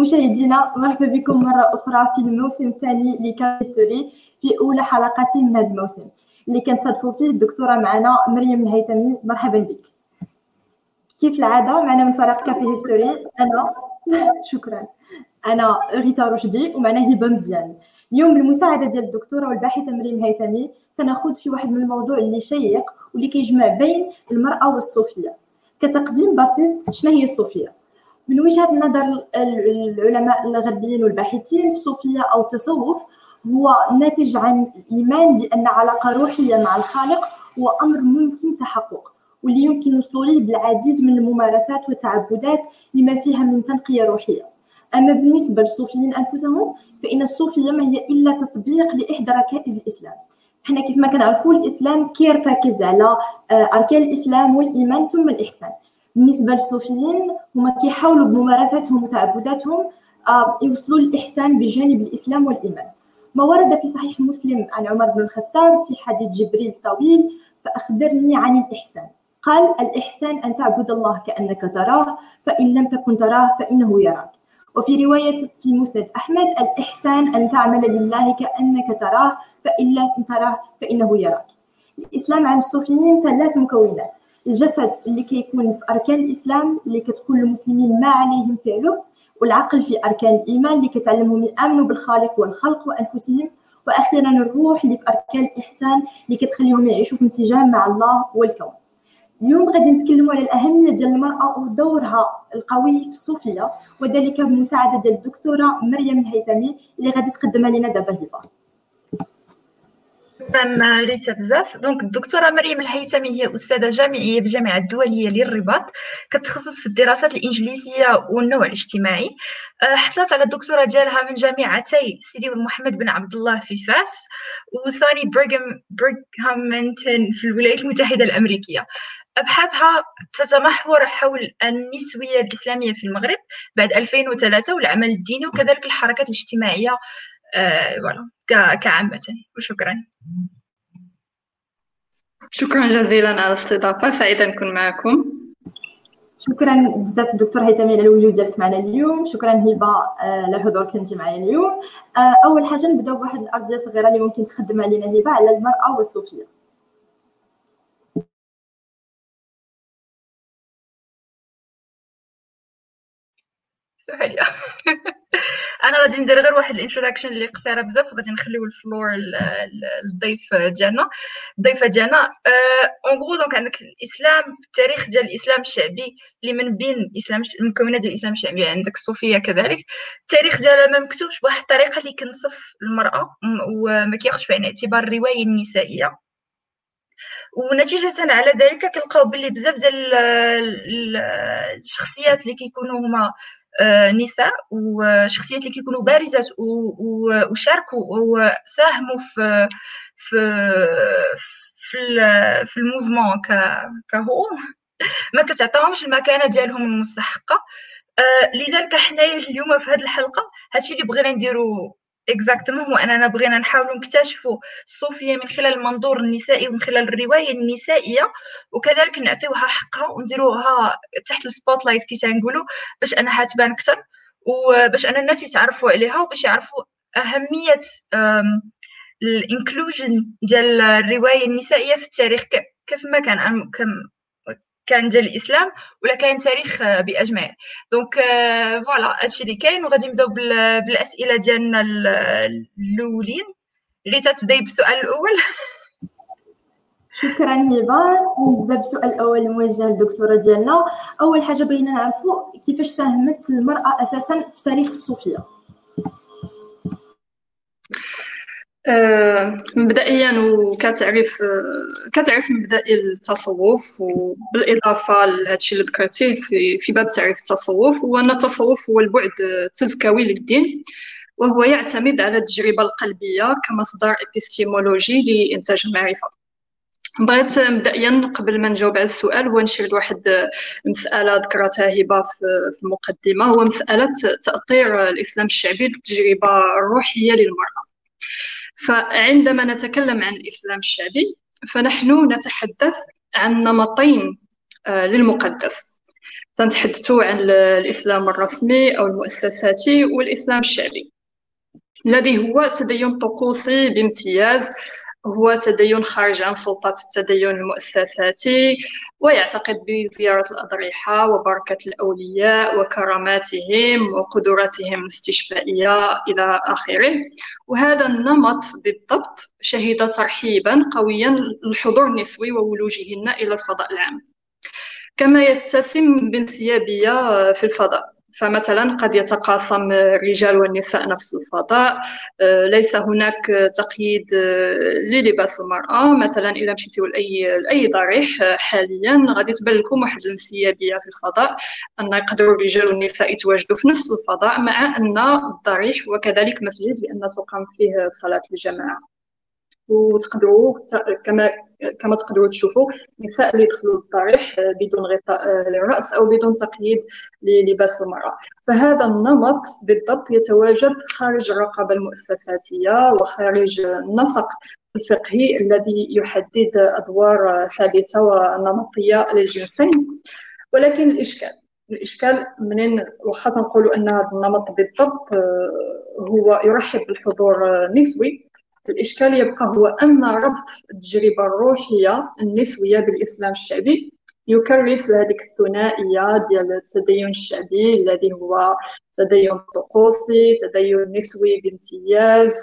مشاهدينا مرحبا بكم مرة أخرى في الموسم الثاني لكاستوري في أولى حلقات من هذا الموسم. اللي كنصادفوا فيه الدكتورة معنا مريم الهيثمي مرحبا بك. كيف العادة؟ معنا من فريق Café History. أنا شكرا. أنا ريتا رشدي ومعنا هبة مزيان. اليوم بالمساعدة ديال الدكتورة والباحثة مريم الهيثمي سنخوض في واحد من الموضوع اللي شيق واللي كيجمع بين المرأة والصوفية. كتقديم بسيط شنو هي الصوفية؟ من وجهة نظر العلماء الغربيين والباحثين الصوفية أو التصوف هو ناتج عن الإيمان بأن علاقة روحية مع الخالق هو أمر ممكن تحقق واللي يمكن الوصول له بالعديد من الممارسات والتعبدات لما فيها من تنقية روحية. أما بالنسبة للصوفيين أنفسهم فإن الصوفية ما هي إلا تطبيق لإحدى ركائز الإسلام. حنا كيف ما كنعرفوا الإسلام كيرتكز على آه، أركان الإسلام والإيمان ثم الإحسان. بالنسبة للصوفيين هما كيحاولوا بممارساتهم وتعبداتهم آه، يوصلوا للإحسان بجانب الإسلام والإيمان. ما ورد في صحيح مسلم عن عمر بن الخطاب في حديث جبريل طويل فأخبرني عن الإحسان. قال الإحسان أن تعبد الله كأنك تراه فإن لم تكن تراه فإنه يراك. وفي رواية في مسند أحمد الإحسان أن تعمل لله كأنك تراه فإن لم تراه فإنه يراك. الإسلام عند الصوفيين ثلاث مكونات. الجسد اللي كيكون في أركان الإسلام اللي كتقول للمسلمين ما عليهم فعله والعقل في أركان الإيمان اللي كتعلمهم يامنوا بالخالق والخلق وأنفسهم وأخيرا الروح اللي في أركان الإحسان اللي كتخليهم يعيشوا في انسجام مع الله والكون. اليوم غادي نتكلموا على الأهمية ديال المرأة ودورها القوي في الصوفيه وذلك بمساعدة ديال الدكتورة مريم الهيثمي اللي غادي تقدمها لنا دابا هبه شكرا ريتا بزاف. donc الدكتورة مريم الهيثمي هي أستاذة جامعية بالجامعة الدولية للرباط كتخصص في الدراسات الإنجليزية والنوع الاجتماعي. أه، حصلت على الدكتوراه ديالها من جامعتي سيدي محمد بن عبد الله في فاس و SUNY Bing- Binghamton في الولايات المتحدة الأمريكية. أبحاثها تتمحور حول النسوية الإسلامية في المغرب بعد 2003 والعمل الديني وكذلك الحركات الاجتماعية فوالا آه، كعامة. وشكرا. شكرا جزيلا على الاستضافة. سعيدة نكون معكم. شكرا بزاف دكتور هيثمي على الوجود ديالك معنا اليوم. شكرا هبة آه، على حضورك انت معايا اليوم. آه، أول حاجة نبداو بواحد الأرضية صغيرة اللي ممكن تخدم علينا هبة على المرأة والصوفية. سهله أنا غادي ندير غير واحد ال introduction اللي قصيرة بزاف وغادي نخليو ال floor للضيف ديالنا. الضيفه ديالنا en gros donc عندك الإسلام التاريخ ديال الإسلام الشعبي اللي من بين الإسلام المكونات ديال الإسلام الشعبي عندك الصوفيه كذلك. التاريخ ديالها ما مكتوبش بواحد الطريقة اللي كتنصف المرأة وما كياخذش بعين الاعتبار الرواية النسائية. ونتيجة على ذلك كنلقاو باللي بزاف ديال الشخصيات اللي كيكونوا هما نساء وشخصيات اللي كيكونوا بارزات وشاركوا وساهموا في في في في ال mouvement كهو. ما كتعطيهمش المكانة ديالهم المستحقة. آه، لذلك حنايا اليوم في هذه الحلقة هادشي اللي بغينا نديرو exactement هو اننا بغينا نحاولوا نكتشفوا الصوفيه من خلال المنظور النسائي ومن خلال الرواية النسائية. وكذلك نعطيوها حقها ونديروها تحت ال spotlight كي تنقولوا باش أنها تبان أكثر. وباش أن الناس يتعرفوا عليها وباش يعرفوا أهمية ال inclusion ديال الرواية النسائية في التاريخ. كيف ما كان كان ديال الإسلام ولا كاين تاريخ باجمعه donc voilà هادشي اللي كاين. وغادي نبداو بالأسئلة ديالنا الأولين. اللي تتبداي بالسؤال الأول؟ شكرا هبة. نبدأ بالسؤال الأول الموجه للدكتورة ديالنا. أول حاجة بغينا نعرفوا كيفاش ساهمت المرأة أساسا في تاريخ الصوفية. آه، مبدئيا وكتعريف آه، كتعريف مبدئي التصوف وبالإضافة لهادشي اللي ذكرتيه في في باب تعريف التصوف هو أن التصوف هو البعد التزكوي للدين وهو يعتمد على التجربة القلبية كمصدر ابيستيمولوجي لإنتاج المعرفة. بغيت مبدئيا قبل ما نجاوب على السؤال هو نشير لواحد المساله ذكرتها هبة في المقدمة هو مسألة تاثير الإسلام الشعبي للتجربة الروحية للمرأة. فعندما نتكلم عن الإسلام الشعبي فنحن نتحدث عن نمطين آه، للمقدس. تنتحدثوا عن الإسلام الرسمي أو المؤسساتي والإسلام الشعبي. الذي هو تدين طقوسي بامتياز هو تدين خارج عن سلطة التدين المؤسساتي ويعتقد بزيارة الأضرحة وبركة الأولياء وكراماتهم وقدراتهم الاستشفائية إلى آخره. وهذا النمط بالضبط شهد ترحيبا قويا للحضور النسوي وولوجهن إلى الفضاء العام. كما يتسم بانسيابية في الفضاء. فمثلا قد يتقاسم الرجال والنساء نفس الفضاء آه، ليس هناك تقييد آه، للباس المرأة. مثلا إذا مشيتوا لأي لأي ضريح آه، حاليا غادي تبان لكم واحد الانسيابية في الفضاء أن يقدروا الرجال والنساء يتواجدوا في نفس الفضاء مع أن الضريح وكذلك مسجد لأن تقام فيه صلاة الجماعة. وتقدروا كما كما تقدروا تشوفوا النساء اللي يدخلوا للضريح بدون غطاء للرأس أو بدون تقييد للباس المرأة. فهذا النمط بالضبط يتواجد خارج الرقابه المؤسساتية وخارج النسق الفقهي الذي يحدد أدوار ثابتة ونمطية للجنسين. ولكن الإشكال الإشكال منين واخا نقولوا أن هذا النمط بالضبط هو يرحب بالحضور النسوي. الإشكال يبقى هو أن ربط التجربة الروحية النسوية بالإسلام الشعبي يكرس لهذيك الثنائية ديال التدين الشعبي الذي هو تدين طقوسي تدين نسوي بامتياز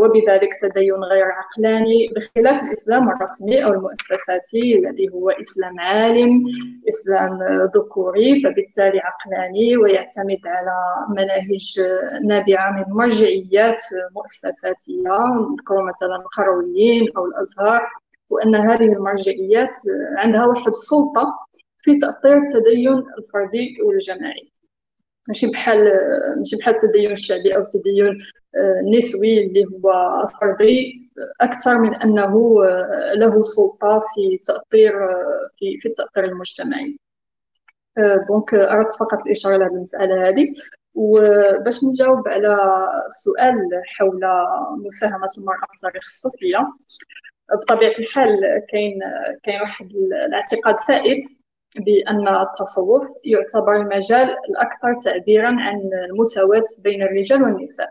وبذلك تدين غير عقلاني بخلاف الإسلام الرسمي أو المؤسساتي الذي هو إسلام عالم إسلام ذكوري فبالتالي عقلاني ويعتمد على مناهج نابعة من مرجعيات مؤسساتية نذكر مثلا القرويين أو الأزهر وأن هذه المرجعيات عندها واحد السلطة في تأطير التدين الفردي والجماعي. ماشي بحال ماشي بحال التدين الشعبي أو التدين النسوي اللي هو فردي أكثر من أنه له سلطة في تاثير في في التاثير المجتمعي. donc أردت فقط الإشارة لهذه المسألة هذه. وباش نجاوب على السؤال حول مساهمة المرأة في تاريخ الصوفية بطبيعة الحال كاين كاين واحد الاعتقاد سائد بأن التصوف يعتبر المجال الأكثر تعبيرا عن المساواة بين الرجال والنساء.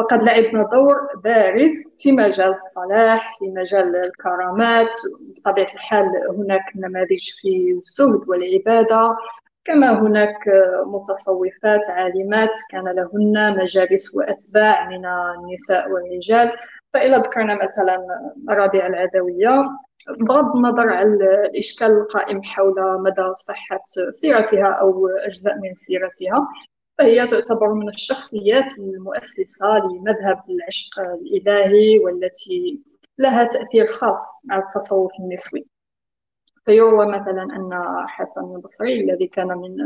وقد لعبن دور بارز في مجال الصلاح في مجال الكرامات. بطبيعة الحال هناك نماذج في الزهد والعبادة. كما هناك متصوفات عالمات. كان لهن مجالس وأتباع من النساء والرجال. فإذا ذكرنا مثلا الرابعة العدوية بغض النظر عن الإشكال القائم حول مدى صحة سيرتها أو أجزاء من سيرتها فهي تعتبر من الشخصيات المؤسسة لمذهب العشق الإلهي والتي لها تأثير خاص على التصوف النسوي. فيروى مثلا أن حسن البصري الذي كان من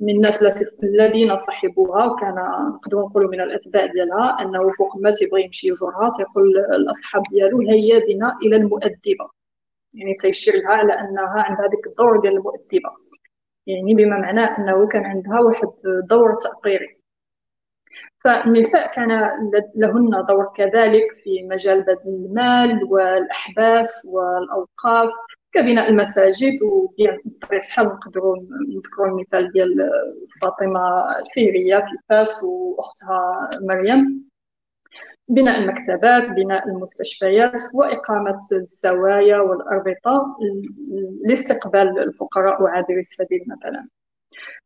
من الناس الذين صحبوها وكان نقدروا نقولوا من الأتباع ديالها أنه فوق ما تيبغي يمشي يزورها تيقول الأصحاب ديالو هيا بنا إلى المؤدبة. يعني تيشير لها على أنها عندها ديك الدور ديال المؤدبة. يعني بما معناه أنه كان عندها واحد دور تأطيري فالنساء كان لهن دور كذلك في مجال بذل المال والأحباس والأوقاف كبناء المساجد وبطبيعة الحال. نقدروا نذكروا المثال ديال فاطمة الفهرية في فاس وأختها مريم. بناء المكتبات بناء المستشفيات وإقامة الزوايا والأربطة لاستقبال الفقراء وعابري السبيل مثلا.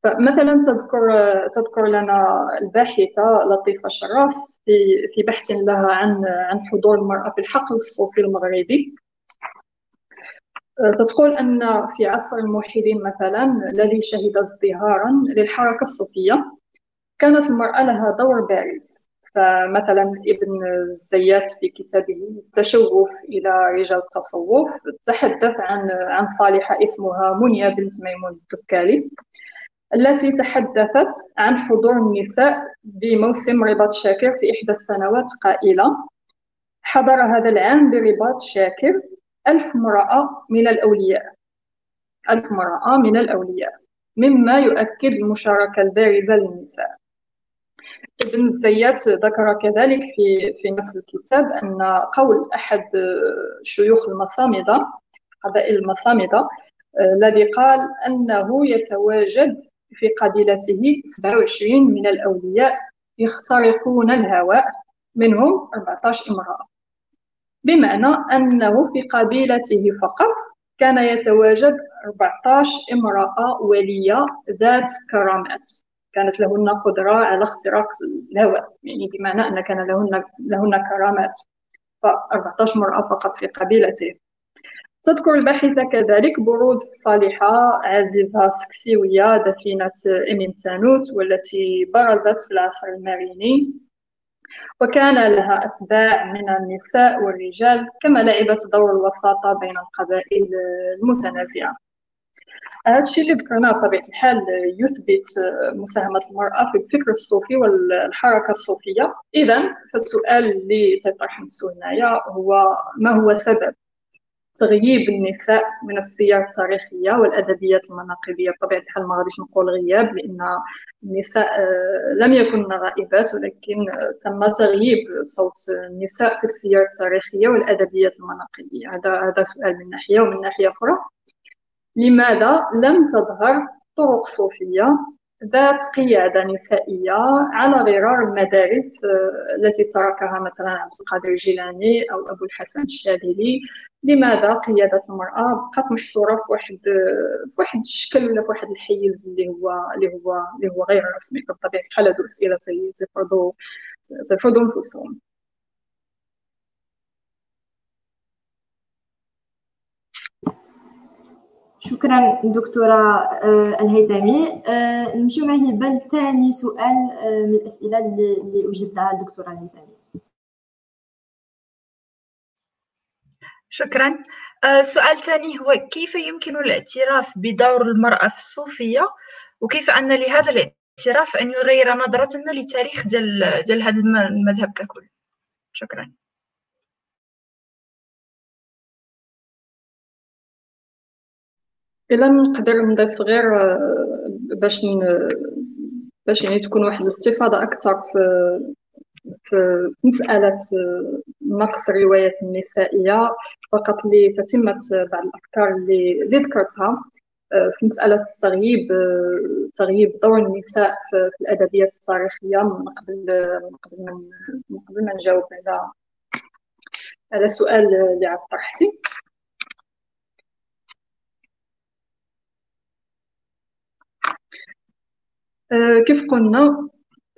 فمثلا تذكر تذكر لنا الباحثة لطيفة شراس في في بحث لها عن عن حضور المرأة في الحقل الصوفي المغربي. تقول أن في عصر الموحدين مثلا الذي شهد ازدهارا للحركة الصوفية كانت المرأة لها دور بارز. فمثلا ابن الزيات في كتابه التشوف إلى رجال التصوف تحدث عن عن صالحة اسمها منيا بنت ميمون الدكالي التي تحدثت عن حضور النساء بموسم رباط شاكر في إحدى السنوات قائلة حضر هذا العام برباط شاكر ألف امرأة من الأولياء. ألف امرأة من الأولياء مما يؤكد المشاركة البارزة للنساء. ابن الزيات ذكر كذلك في في نفس الكتاب أن قول أحد شيوخ المصامدة قبائل المصامدة الذي قال أنه يتواجد في قبيلته 27 من الأولياء يخترقون الهواء منهم 14 امرأة. بمعنى أنه في قبيلته فقط كان يتواجد 14 امرأة ولية ذات كرامات. كانت لهن قدرة على اختراق الهواء يعني بمعنى أن كان لهن, لهن كرامات. ف 14 امرأة فقط في قبيلته. تذكر الباحثة كذلك بروز صالحة عزيزة سكسيوية دفينة إمين تانوت والتي برزت في العصر الماريني. وكان لها أتباع من النساء والرجال كما لعبت دور الوساطة بين القبائل المتنازعة. هذا الشيء اللي ذكرناه بطبيعة الحال يثبت مساهمة المرأة في الفكر الصوفي والحركة الصوفية. إذا فالسؤال اللي تطرح نفسه هنايا هو ما هو سبب تغييب النساء من السير التاريخية والأدبيات المناقبية؟ بطبيعة الحال ما غاديش نقول غياب لأن النساء آه، لم يكن غائبات ولكن تم تغييب صوت النساء في السير التاريخية والأدبيات المناقبية. هذا هذا سؤال من ناحية ومن ناحية أخرى. لماذا لم تظهر طرق صوفية ذات قيادة نسائية على غرار المدارس آه، التي تركها مثلا عبد القادر الجيلاني أو أبو الحسن الشاذلي؟ لماذا قيادة المرأة بقات محصورة في واحد في واحد الشكل ولا في واحد الحيز اللي هو اللي هو اللي هو غير رسمي بطبيعة الحال هادو الأسئلة تيفرضوا تيفرضوا أنفسهم شكرا دكتورة آه، الهيثمي. آه، نمشيو مع هبه لثاني سؤال آه، من الأسئلة اللي, وجدناها الدكتورة الهيثمي. شكرا. السؤال الثاني هو كيف يمكن الاعتراف بدور المرأة في الصوفية؟ وكيف أن لهذا الاعتراف أن يغير نظرتنا لتاريخ ديال هذا المذهب ككل؟ شكرا. إلا نقدر نضيف غير آه، باش باش يعني تكون واحد الاستفاضة أكثر في في مسألة آه، نقص الروايات النسائية. فقط لتتمه بعض الأفكار اللي اللي ذكرتها آه، في مسألة التغييب تغييب دور النساء في الأدبيات التاريخية من قبل من قبل ما نجاوب على على السؤال اللي عاد طرحتي آه، كيف قلنا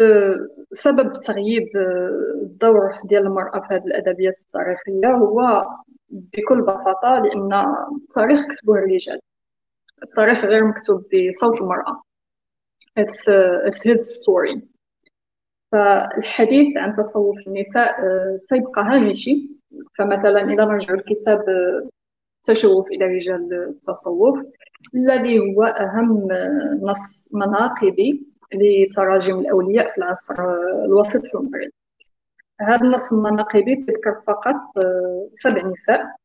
آه، سبب تغييب آه، الدور ديال المرأة في هذه الأدبيات التاريخية هو بكل بساطة لأن التاريخ كتبه الرجال. التاريخ غير مكتوب بصوت المرأة. It's, it's his story. فالحديث عن تصوف النساء تيبقى هامشي. فمثلا إذا نرجع الكتاب تشوف إلى رجال التصوف الذي هو أهم نص مناقبي لتراجم الأولياء في العصر الوسط في المغرب. هذا النص المناقبي تذكر فقط آه، سبع نساء.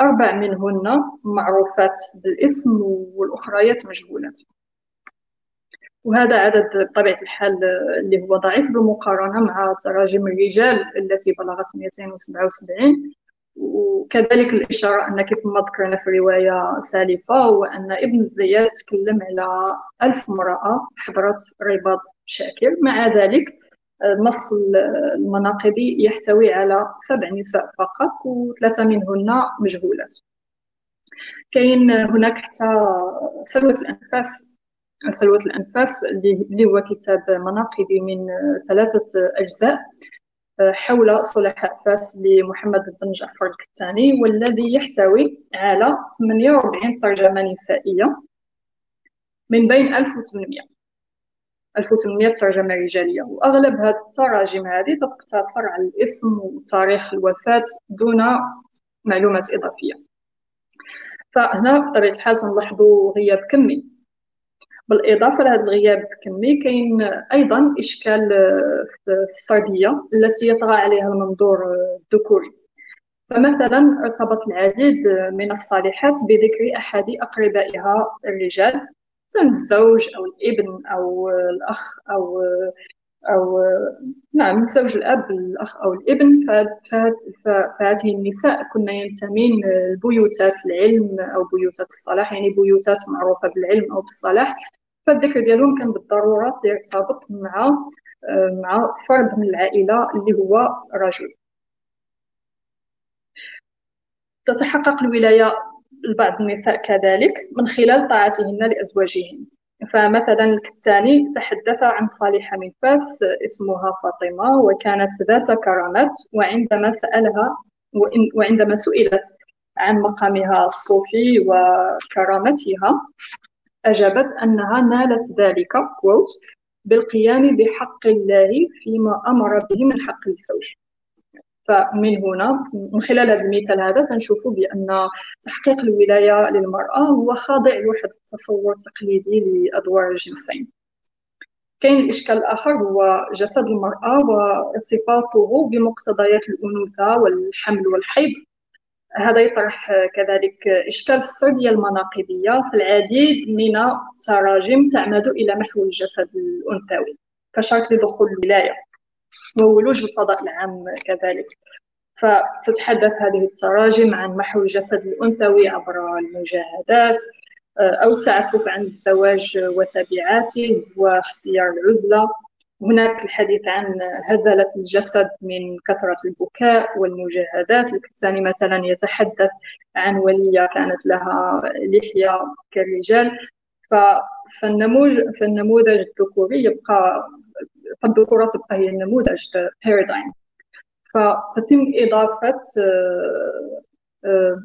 أربع منهن معروفات بالاسم والأخريات مجهولات. وهذا عدد بطبيعة الحال اللي هو ضعيف بالمقارنة مع تراجم الرجال التي بلغت 277 وكذلك الإشارة أن كيف ما ذكرنا في رواية سالفة هو أن ابن الزيات تكلم على ألف امرأة حضرت رباط شاكر. مع ذلك النص المناقبي يحتوي على سبع نساء فقط وثلاثة منهن مجهولات. كاين هناك حتى سلوة الأنفاس. سلوة الأنفاس اللي هو كتاب مناقبي من ثلاثة أجزاء. حول صلحاء فاس لمحمد بن جعفر الكتاني والذي يحتوي على 48 ترجمة نسائية من بين 1800 1800 ترجمة رجالية. وأغلب هذه التراجم هذه تقتصر على الاسم وتاريخ الوفاة دون معلومات إضافية. فهنا بطبيعة الحال تنلاحظوا غياب كمي. بالإضافة لهذا الغياب الكمي كاين أيضا إشكال في السردية التي يطغى عليها المنظور الذكوري. فمثلا ارتبط العديد من الصالحات بذكر أحد أقربائها الرجال الزوج أو الابن أو الأخ أو أو نعم زوج الأب الأخ أو الابن فهذه النساء كنا ينتمين لبيوتات العلم أو بيوتات الصلاح يعني بيوتات معروفة بالعلم أو بالصلاح. فالذكر ديالهم كان بالضرورة يرتبط مع مع فرد من العائلة اللي هو رجل. تتحقق الولاية لبعض النساء كذلك من خلال طاعتهن لأزواجهن. فمثلا الثاني تحدث عن صالحة من فاس اسمها فاطمة وكانت ذات كرامات وعندما سألها وعندما سئلت عن مقامها الصوفي وكرامتها أجابت أنها نالت ذلك بالقيام بحق الله فيما أمر به من حق الزوج. فمن هنا من خلال هذا المثال هذا سنشوف بأن تحقيق الولاية للمرأة هو خاضع لواحد التصور تقليدي لأدوار الجنسين. كاين الإشكال الآخر هو جسد المرأة وارتباطه بمقتضيات الأنوثة والحمل والحيض. هذا يطرح كذلك إشكال في السرديه المناقبية فالعديد من التراجم تعمد إلى محو الجسد الأنثوي كشرط لدخول الولاية. وولوج الفضاء العام كذلك. فتتحدث هذه التراجم عن محو الجسد الأنثوي عبر المجاهدات آه، أو التعفف عن الزواج وتبعاته واختيار العزلة. هناك الحديث عن هزلة الجسد من كثرة البكاء والمجاهدات. الثاني مثلا يتحدث عن ولية كانت لها لحية كالرجال. فالنموذج الذكوري يبقى فالذكورة تبقى هي النموذج بارادايم فتتم إضافة آه، آه،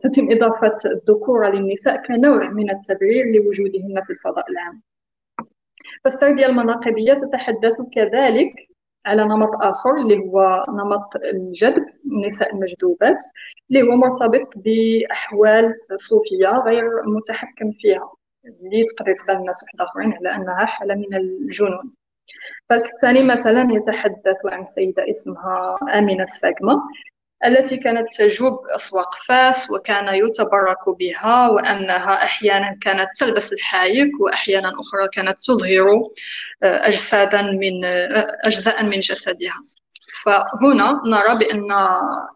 تتم إضافة الذكورة للنساء كنوع من التبرير لوجودهن في الفضاء العام. فالسردية المناقبية تتحدث كذلك على نمط آخر اللي هو نمط الجذب النساء المجذوبات اللي هو مرتبط بأحوال صوفية غير متحكم فيها اللي تقدر تبان الناس واحد آخرين على أنها حالة من الجنون. فالثاني مثلا يتحدث عن سيدة اسمها آمنة الساقمة التي كانت تجوب أسواق فاس وكان يتبرك بها وأنها أحيانا كانت تلبس الحايك وأحيانا أخرى كانت تظهر آه، أجسادا من آه، أجزاء من جسدها. فهنا نرى بأن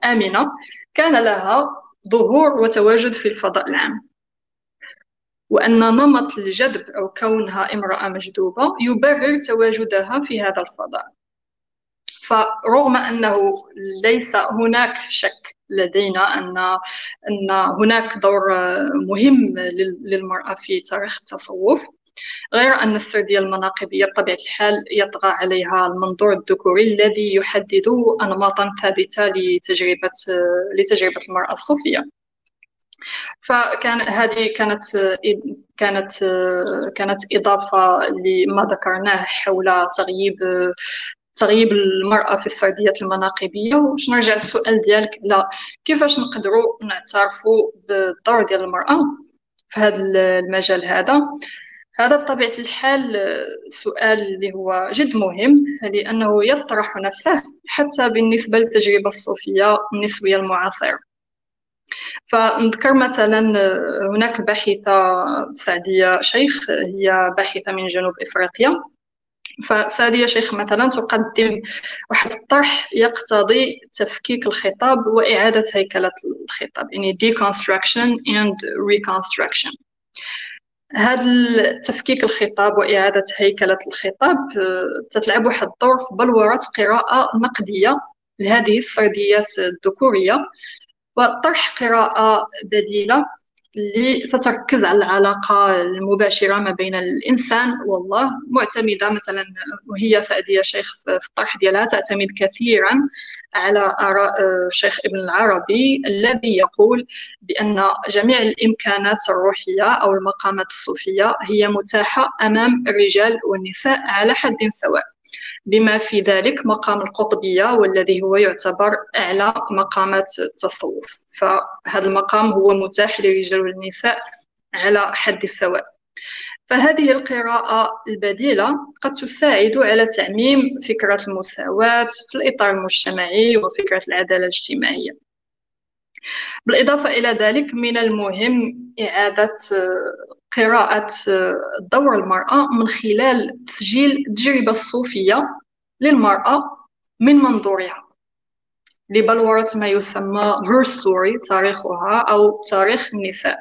آمنة كان لها ظهور وتواجد في الفضاء العام. وأن نمط الجذب أو كونها امرأة مجذوبة يبرر تواجدها في هذا الفضاء. فرغم أنه ليس هناك شك لدينا أن أن هناك دور مهم للمرأة في تاريخ التصوف غير أن السردية المناقبية بطبيعة الحال يطغى عليها المنظور الذكوري الذي يحدد أنماطا ثابتة لتجربة لتجربة المرأة الصوفية. فكان هذه كانت كانت كانت إضافة لما ذكرناه حول تغييب تغييب المرأة في السرديات المناقبية. وش نرجع للسؤال ديالك؟ لا كيفاش نقدروا نعترفوا بالدور ديال المرأة في هذا المجال هذا؟ هذا بطبيعة الحال سؤال اللي هو جد مهم لأنه يطرح نفسه حتى بالنسبة للتجربة الصوفية النسوية المعاصرة. فنذكر مثلا هناك باحثة سعدية شيخ هي باحثة من جنوب إفريقيا. فسعدية شيخ مثلا تقدم واحد الطرح يقتضي تفكيك الخطاب وإعادة هيكلة الخطاب يعني deconstruction and reconstruction. هذا تفكيك الخطاب وإعادة هيكلة الخطاب تتلعب واحد الدور في بلورة قراءة نقدية لهذه السرديات الذكورية. وطرح قراءة بديلة اللي تتركز على العلاقة المباشرة ما بين الإنسان والله معتمدة مثلا وهي سعدية شيخ في الطرح ديالها تعتمد كثيرا على آراء الشيخ ابن العربي الذي يقول بأن جميع الإمكانات الروحية أو المقامات الصوفية هي متاحة أمام الرجال والنساء على حد سواء. بما في ذلك مقام القطبية والذي هو يعتبر أعلى مقامات التصوف. فهذا المقام هو متاح للرجال والنساء على حد السواء فهذه القراءة البديلة قد تساعد على تعميم فكرة المساواة في الإطار المجتمعي وفكرة العدالة الاجتماعية. بالإضافة إلى ذلك من المهم إعادة قراءة دور المرأة من خلال تسجيل التجربة الصوفية للمرأة من منظورها. لبلورة ما يسمى her story تاريخها أو تاريخ النساء.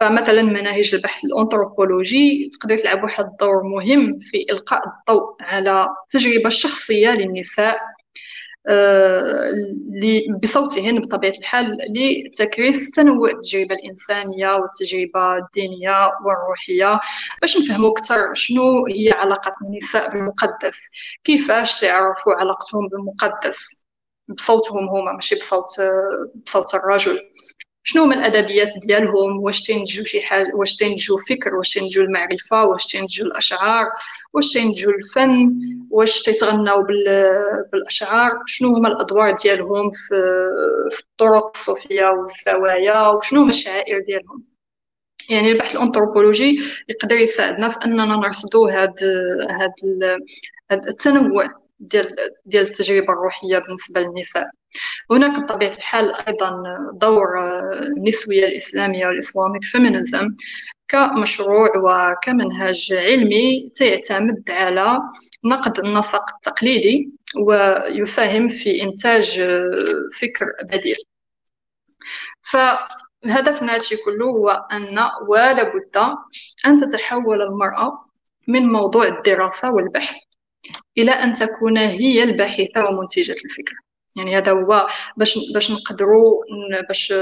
فمثلا مناهج البحث الأنثروبولوجي تقدر تلعب واحد الدور مهم في إلقاء الضوء على التجربة الشخصية للنساء آه، بصوتهن بطبيعة الحال لتكريس تنوع التجربة الإنسانية والتجربة الدينية والروحية. باش نفهموا أكثر شنو هي علاقة النساء بالمقدس؟ كيفاش يعرفوا علاقتهم بالمقدس؟ بصوتهم هما ماشي بصوت بصوت الرجل. شنو هما الأدبيات ديالهم واش تنتجو شي حاجة واش تنتجو فكر واش تنتجو المعرفة؟ واش تنتجو الأشعار؟ واش تنتجو الفن؟ واش تيتغناو بالأشعار؟ شنو هما الأدوار ديالهم في, في الطرق الصوفية والزوايا؟ وشنو هما الشعائر ديالهم؟ يعني البحث الأنثروبولوجي يقدر يساعدنا في أننا نرصدوا هاد هاد التنوع. ديال ديال التجربة الروحية بالنسبة للنساء. هناك بطبيعة الحال أيضا دور النسوية الإسلامية وال Islamic feminism كمشروع وكمنهج علمي تعتمد على نقد النسق التقليدي ويساهم في إنتاج فكر بديل. فالهدف من هذا كله هو أن ولا بد أن تتحول المرأة من موضوع الدراسة والبحث إلى أن تكون هي الباحثة ومنتجة الفكرة. يعني هذا هو باش باش نقدروا باش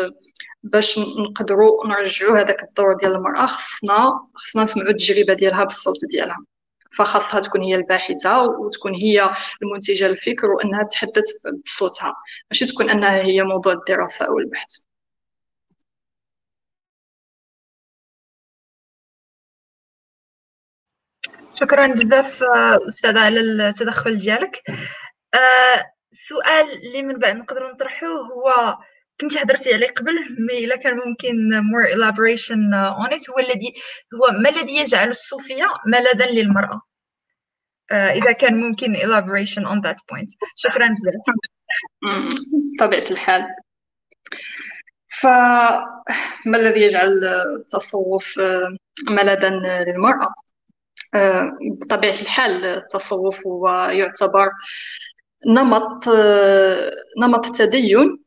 باش نقدروا نرجعوا هذاك الدور ديال المرأة خصنا خصنا نسمعوا التجربة ديالها بالصوت ديالها. فخاصها تكون هي الباحثة وتكون هي المنتجة الفكر وأنها تحدث بصوتها. ماشي تكون أنها هي موضوع الدراسة أو البحث. شكرا بزاف أستاذة على التدخل ديالك. السؤال اللي من بعد نقدروا نطرحوه هو كنتي هضرتي عليه قبل؟ مي إلا كان ممكن more elaboration on it. هو الذي هو ما الذي يجعل الصوفية ملاذا للمرأة؟ آه، إذا كان ممكن elaboration on that point. شكرا بزاف. طبيعة الحال. فما الذي يجعل التصوف آه، ملاذا للمرأة؟ آه، بطبيعة الحال التصوف هو يعتبر نمط نمط التدين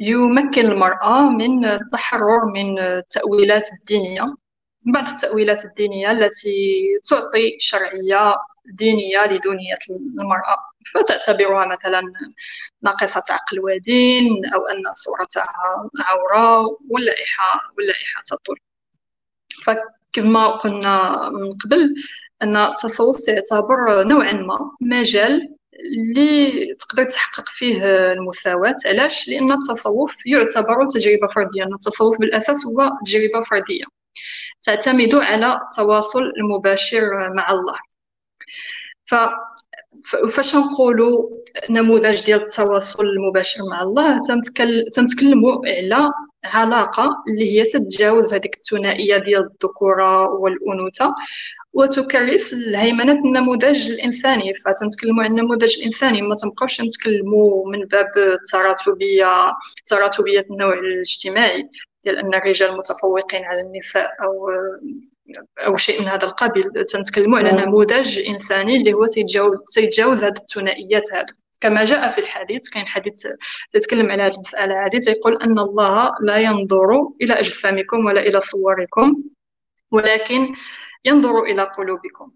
يمكن المرأة من التحرر من التأويلات الدينية. بعض التأويلات الدينية التي تعطي شرعية دينية لدونية المرأة فتعتبرها مثلا ناقصة عقل ودين أو أن صورتها عورة واللائحة واللائحة تطول. فكما قلنا من قبل أن التصوف تعتبر نوعا ما مجال اللي تقدر تحقق فيه المساواة. علاش؟ لأن التصوف يعتبر تجربة فردية أن التصوف بالأساس هو تجربة فردية تعتمد على التواصل المباشر مع الله. ف فاش نقولوا نموذج ديال التواصل المباشر مع الله تنتكلموا على علاقة اللي هي تتجاوز هذيك الثنائية ديال الذكورة والأنوثة وتكرس الهيمنة النموذج الإنساني. فتنتكلموا عن النموذج الإنساني ما تنبقاوش نتكلموا من باب التراتبية تراتبية النوع الاجتماعي ديال أن الرجال متفوقين على النساء أو أو شيء من هذا القبيل. تنتكلموا على نموذج إنساني اللي هو تيتجاوز تيتجاوز هذه الثنائيات هذه كما جاء في الحديث كاين حديث تتكلم على هذه المسألة هذه تيقول أن الله لا ينظر إلى أجسامكم ولا إلى صوركم ولكن ينظر إلى قلوبكم.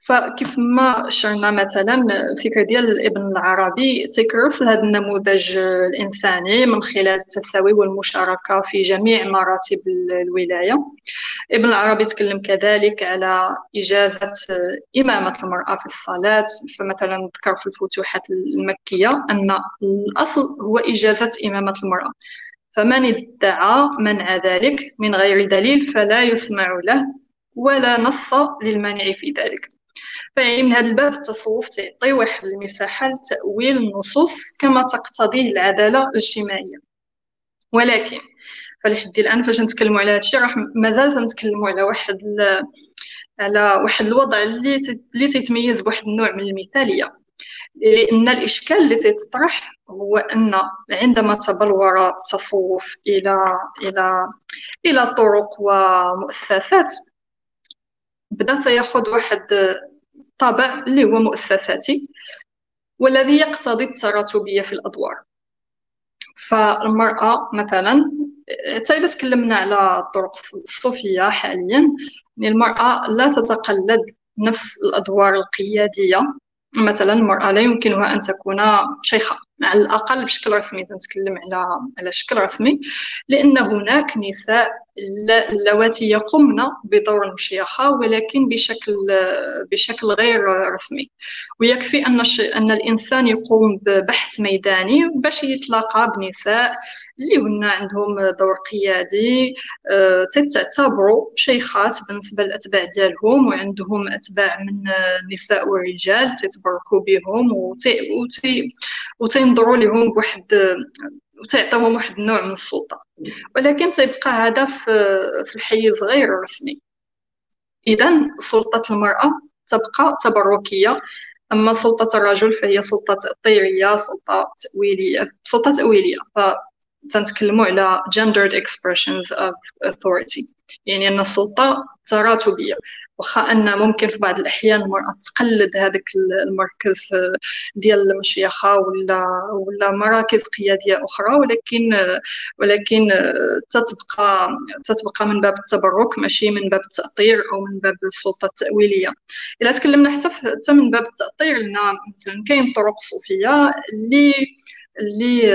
فكيف ما شرنا مثلا الفكرة ديال ابن العربي تكرس هذا النموذج الإنساني من خلال التساوي والمشاركة في جميع مراتب الولاية. ابن العربي تكلم كذلك على إجازة إمامة المرأة في الصلاة. فمثلا ذكر في الفتوحات المكية أن الأصل هو إجازة إمامة المرأة. فمن ادعى منع ذلك من غير دليل فلا يسمع له ولا نص للمانع في ذلك. فيعني من هذا الباب التصوف تعطي واحد المساحة لتأويل النصوص كما تقتضيه العدالة الاجتماعية. ولكن فلحد الآن فاش نتكلموا على هذا الشيء راح مازال تنتكلموا على واحد على واحد الوضع اللي اللي تيتميز بواحد النوع من المثالية. لأن الإشكال اللي تيتطرح هو أن عندما تبلور التصوف إلى إلى إلى طرق ومؤسسات بدأ تياخذ واحد طابع اللي هو مؤسساتي والذي يقتضي التراتبية في الأدوار. فالمرأة مثلا حتى إذا تكلمنا على الطرق الصوفية حاليا يعني المرأة لا تتقلد نفس الأدوار القيادية. مثلا المرأة لا يمكنها أن تكون شيخة على الأقل بشكل رسمي تنتكلم على على شكل رسمي لأن هناك نساء اللواتي يقمن بدور المشيخة ولكن بشكل بشكل غير رسمي. ويكفي أن أن الإنسان يقوم ببحث ميداني باش يتلاقى بنساء اللي هن عندهم دور قيادي آه، تعتبروا شيخات بالنسبة للأتباع ديالهم وعندهم أتباع من النساء والرجال تتبركوا بهم وتنظروا لهم بواحد وتعطيهم واحد النوع من السلطة. ولكن تيبقى هذا في الحيز غير رسمي إذا سلطة المرأة تبقى تبركية. أما سلطة الرجل فهي سلطة تأطيرية سلطة تأويلية سلطة تأويلية. تنتكلموا على gendered expressions of authority. يعني أن السلطة تراتبية. واخا أن ممكن في بعض الأحيان المرأة تقلد هذاك المركز ديال المشيخة ولا ولا مراكز قيادية أخرى ولكن ولكن تتبقى تتبقى من باب التبرك ماشي من باب التأطير أو من باب السلطة التأويلية. إلا تكلمنا حتى حتى من باب التأطير لنا مثلا كاين طرق صوفية اللي اللي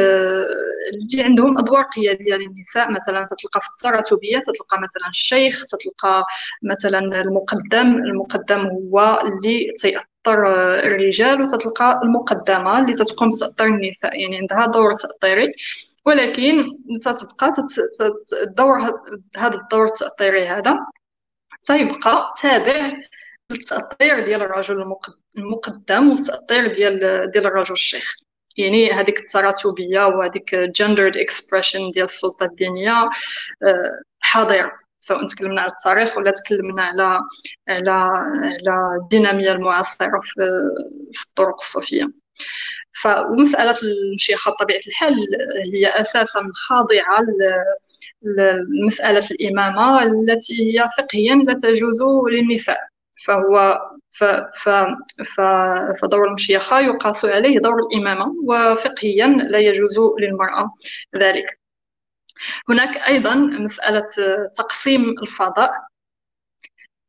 اللي عندهم أدوار قيادية للنساء. مثلا تتلقى في التراتبيه تتلقى مثلا الشيخ تتلقى مثلا المقدم. المقدم هو اللي تيأثر الرجال وتتلقى المقدمة اللي تتقوم بتأثير النساء. يعني عندها دور تأثيري ولكن تتبقى الدور هذا الدور التأثيري هذا تيبقى تابع للتأثير ديال الرجل المقدم والتأثير ديال ديال الرجل الشيخ. يعني هذيك التراتبية وهذيك gendered expression ديال السلطة الدينية آه، حاضرة. سواء تكلمنا على التاريخ ولا تكلمنا على على على الدينامية المعاصرة في في الطرق الصوفية. فمسألة المشيخة بطبيعة الحال هي أساسا خاضعة لمسألة الإمامة التي هي فقهيا لا تجوز للنساء فهو ف فدور المشيخة يقاس عليه دور الإمامة وفقهيا لا يجوز للمرأة ذلك. هناك أيضا مسألة تقسيم الفضاء.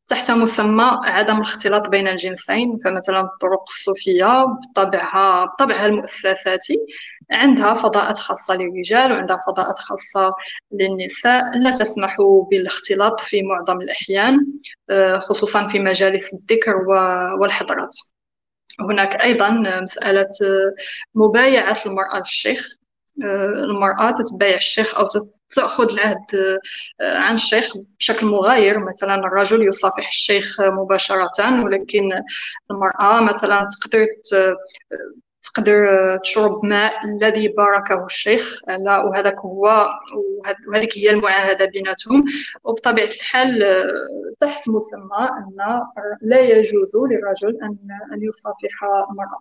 تحت مسمى عدم الاختلاط بين الجنسين فمثلا الطرق الصوفية بطبعها بطبعها المؤسساتي. عندها فضاءات خاصة للرجال وعندها فضاءات خاصة للنساء لا تسمح بالاختلاط في معظم الأحيان آه، خصوصا في مجالس الذكر والحضرات هناك أيضا مسألة مبايعة المرأة للشيخ آه، المرأة تتبايع الشيخ أو تأخذ العهد آه، عن الشيخ بشكل مغاير. مثلا الرجل يصافح الشيخ مباشرة ولكن المرأة مثلا تقدر تقدر تشرب ماء الذي باركه الشيخ. وهذاك هو وهذيك هي المعاهدة بيناتهم. وبطبيعة الحال تحت مسمى أن لا يجوز للرجل أن أن يصافح المرأة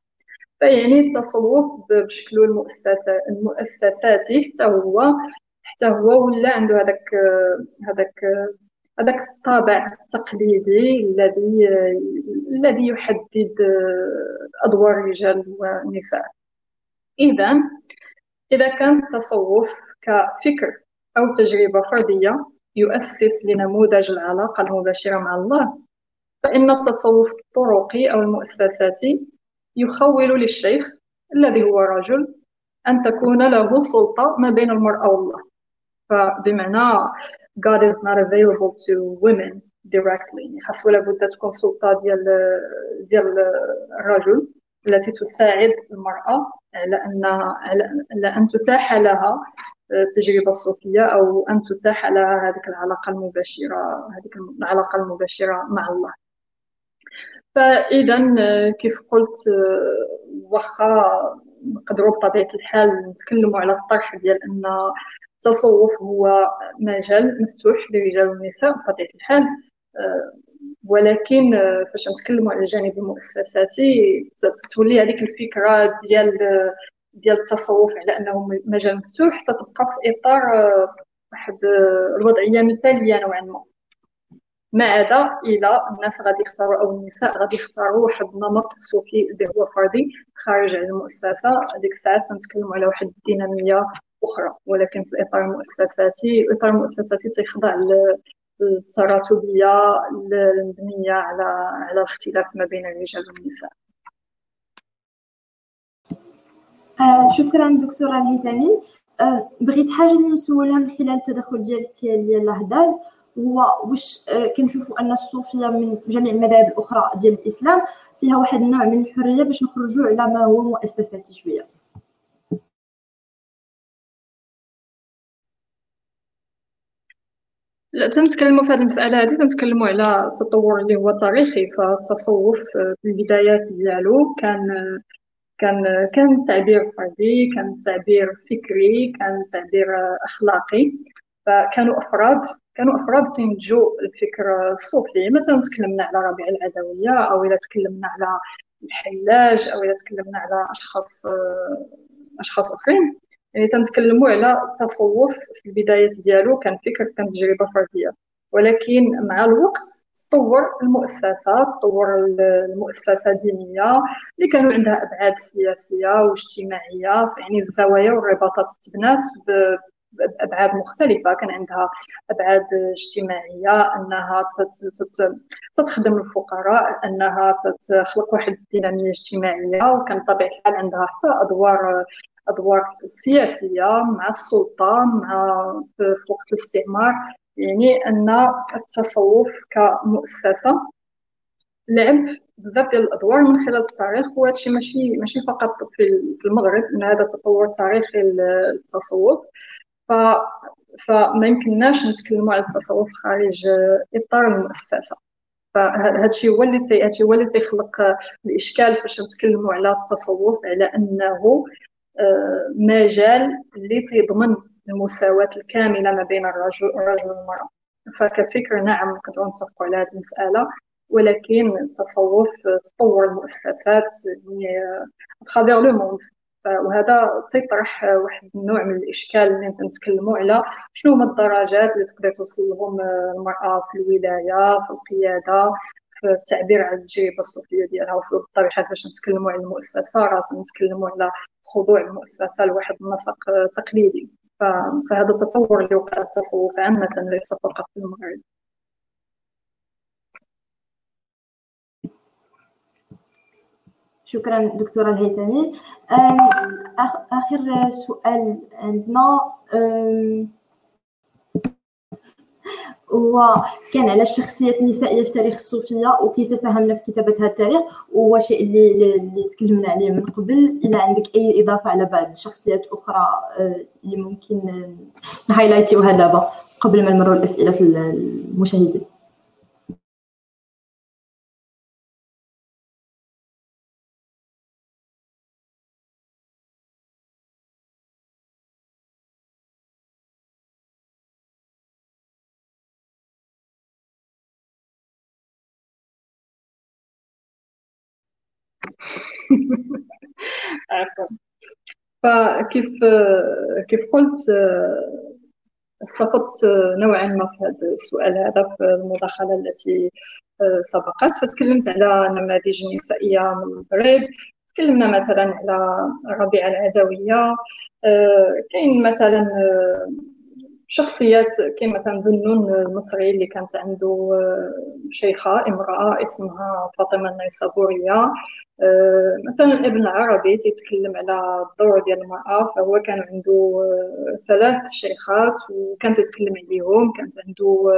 فيعني التصوف بشكل المؤسسة المؤسساتي حتى هو حتى هو ولا عنده هذاك هذاك هذاك الطابع التقليدي الذي الذي يحدد أدوار الرجال والنساء. إذا إذا كان التصوف كفكر أو تجربة فردية يؤسس لنموذج العلاقة المباشرة مع الله فإن التصوف الطرقي أو المؤسساتي يخول للشيخ الذي هو رجل أن تكون له سلطة ما بين المرأة والله. فبمعنى God is not available to women directly. خاصو لابد تكون سلطة ديال ديال الرجل التي تساعد المرأة على أن على أن تتاح لها التجربة الصوفية أو أن تتاح لها هذه العلاقة المباشرة هذه العلاقة المباشرة مع الله. فاذا كيف قلت واخا نقدروا بطبيعة الحال نتكلموا على الطرح ديال أن التصوف هو مجال مفتوح للرجال والنساء بطبيعة الحال. ولكن فاش نتكلموا على الجانب المؤسساتي تولي هذيك الفكرة ديال ديال التصوف على أنه مجال مفتوح تتبقى في إطار واحد الوضعية مثالية نوعا ما. ما عدا إلى الناس غادي يختاروا أو النساء غادي يختاروا واحد النمط صوفي اللي هو فردي خارج على المؤسسة. ديك الساعات تنتكلموا على واحد الدينامية أخرى ولكن في الاطار المؤسساتي الاطار المؤسساتي تيخضع التراتبيه المبنيه على على الاختلاف ما بين الرجال والنساء. آه شكرا دكتورة الهيثمي. آه بغيت حاجة اللي نسولها من خلال التدخل ديالك ديال الأحداث هو واش آه كنشوفوا أن الصوفية من جميع المذاهب الأخرى ديال الإسلام فيها واحد النوع من الحرية باش نخرجوا على ما هو مؤسساتي شوية. تنتكلموا في هذه المسألة هذه تنتكلموا على التطور اللي هو تاريخي. فالتصوف في البدايات ديالو كان كان كان تعبير فردي كان تعبير فكري كان تعبير أخلاقي. فكانوا أفراد كانوا أفراد تنتجوا الفكر الصوفي. مثلا تكلمنا على ربيع العدوية أو اذا تكلمنا على الحلاج أو اذا تكلمنا على أشخاص أشخاص أخرين. يعني تنتكلموا على التصوف في البدايات ديالو كان فكر كان تجربه فردية. ولكن مع الوقت تطور المؤسسات تطور المؤسسة دينية اللي كانوا عندها أبعاد سياسية واجتماعية يعني الزوايا والرباطات تبنات بأبعاد مختلفة. كان عندها أبعاد اجتماعية أنها تخدم الفقراء أنها تخلق واحد الدينامية اجتماعية وكان بطبيعة الحال عندها حتى أدوار أدوار سياسية مع السلطة مع في وقت الاستعمار. يعني أن التصوف كمؤسسة. لعب بزاف ديال الأدوار من خلال التاريخ وهذا الشيء ماشي ماشي فقط في المغرب إن هذا تطور تاريخي للتصوف ف فما يمكنناش نتكلموا على التصوف خارج إطار المؤسسة. فهذا الشيء هو اللي هو اللي تيخلق الإشكال فاش نتكلموا على التصوف على أنه آه، مجال اللي تيضمن المساواة الكاملة ما بين الرجل, والمرأة. فكفكر نعم نقدروا نتفقوا على هذه المسألة ولكن التصوف تطور المؤسسات à travers le monde وهذا تيطرح واحد النوع من الإشكال اللي نتكلموا على شنو هما الدرجات اللي تقدر توصل لهم المرأة في الولاية في القيادة في التعبير عن التجربة الصوفية ديالها وفي الطريقة باش نتكلموا على المؤسسة راه نتكلموا على خضوع المؤسسه لواحد النسق تقليدي. فهذا التطور اللي وقع التصوف عامة ليس فقط في المغرب. شكرا دكتورة الهيثمي. آخر سؤال عندنا وكان على الشخصيات النسائية في تاريخ الصوفية وكيف ساهمنا في كتابة هذا التاريخ وهو شيء اللي اللي تكلمنا عليه من قبل. إلى عندك أي إضافة على بعض الشخصيات أخرى آه، اللي ممكن نهايلايتيوها دابا قبل ما نمروا الاسئله المشاهدين. فكيف كيف قلت استفدت نوعا ما في هذا السؤال هذا في المداخلة التي سبقت. فتكلمت على نماذج نسائية من المغرب. تكلمنا مثلا على ربيعة العدوية. كاين مثلا شخصيات كما مثلا ذنون المصري اللي كانت عنده شيخة امرأة اسمها فاطمة النيسابورية. آه، مثلا ابن العربي تيتكلم على الدور ديال المرأة فهو كان عنده آه، ثلاث شيخات وكان تيتكلم عليهم. كانت عنده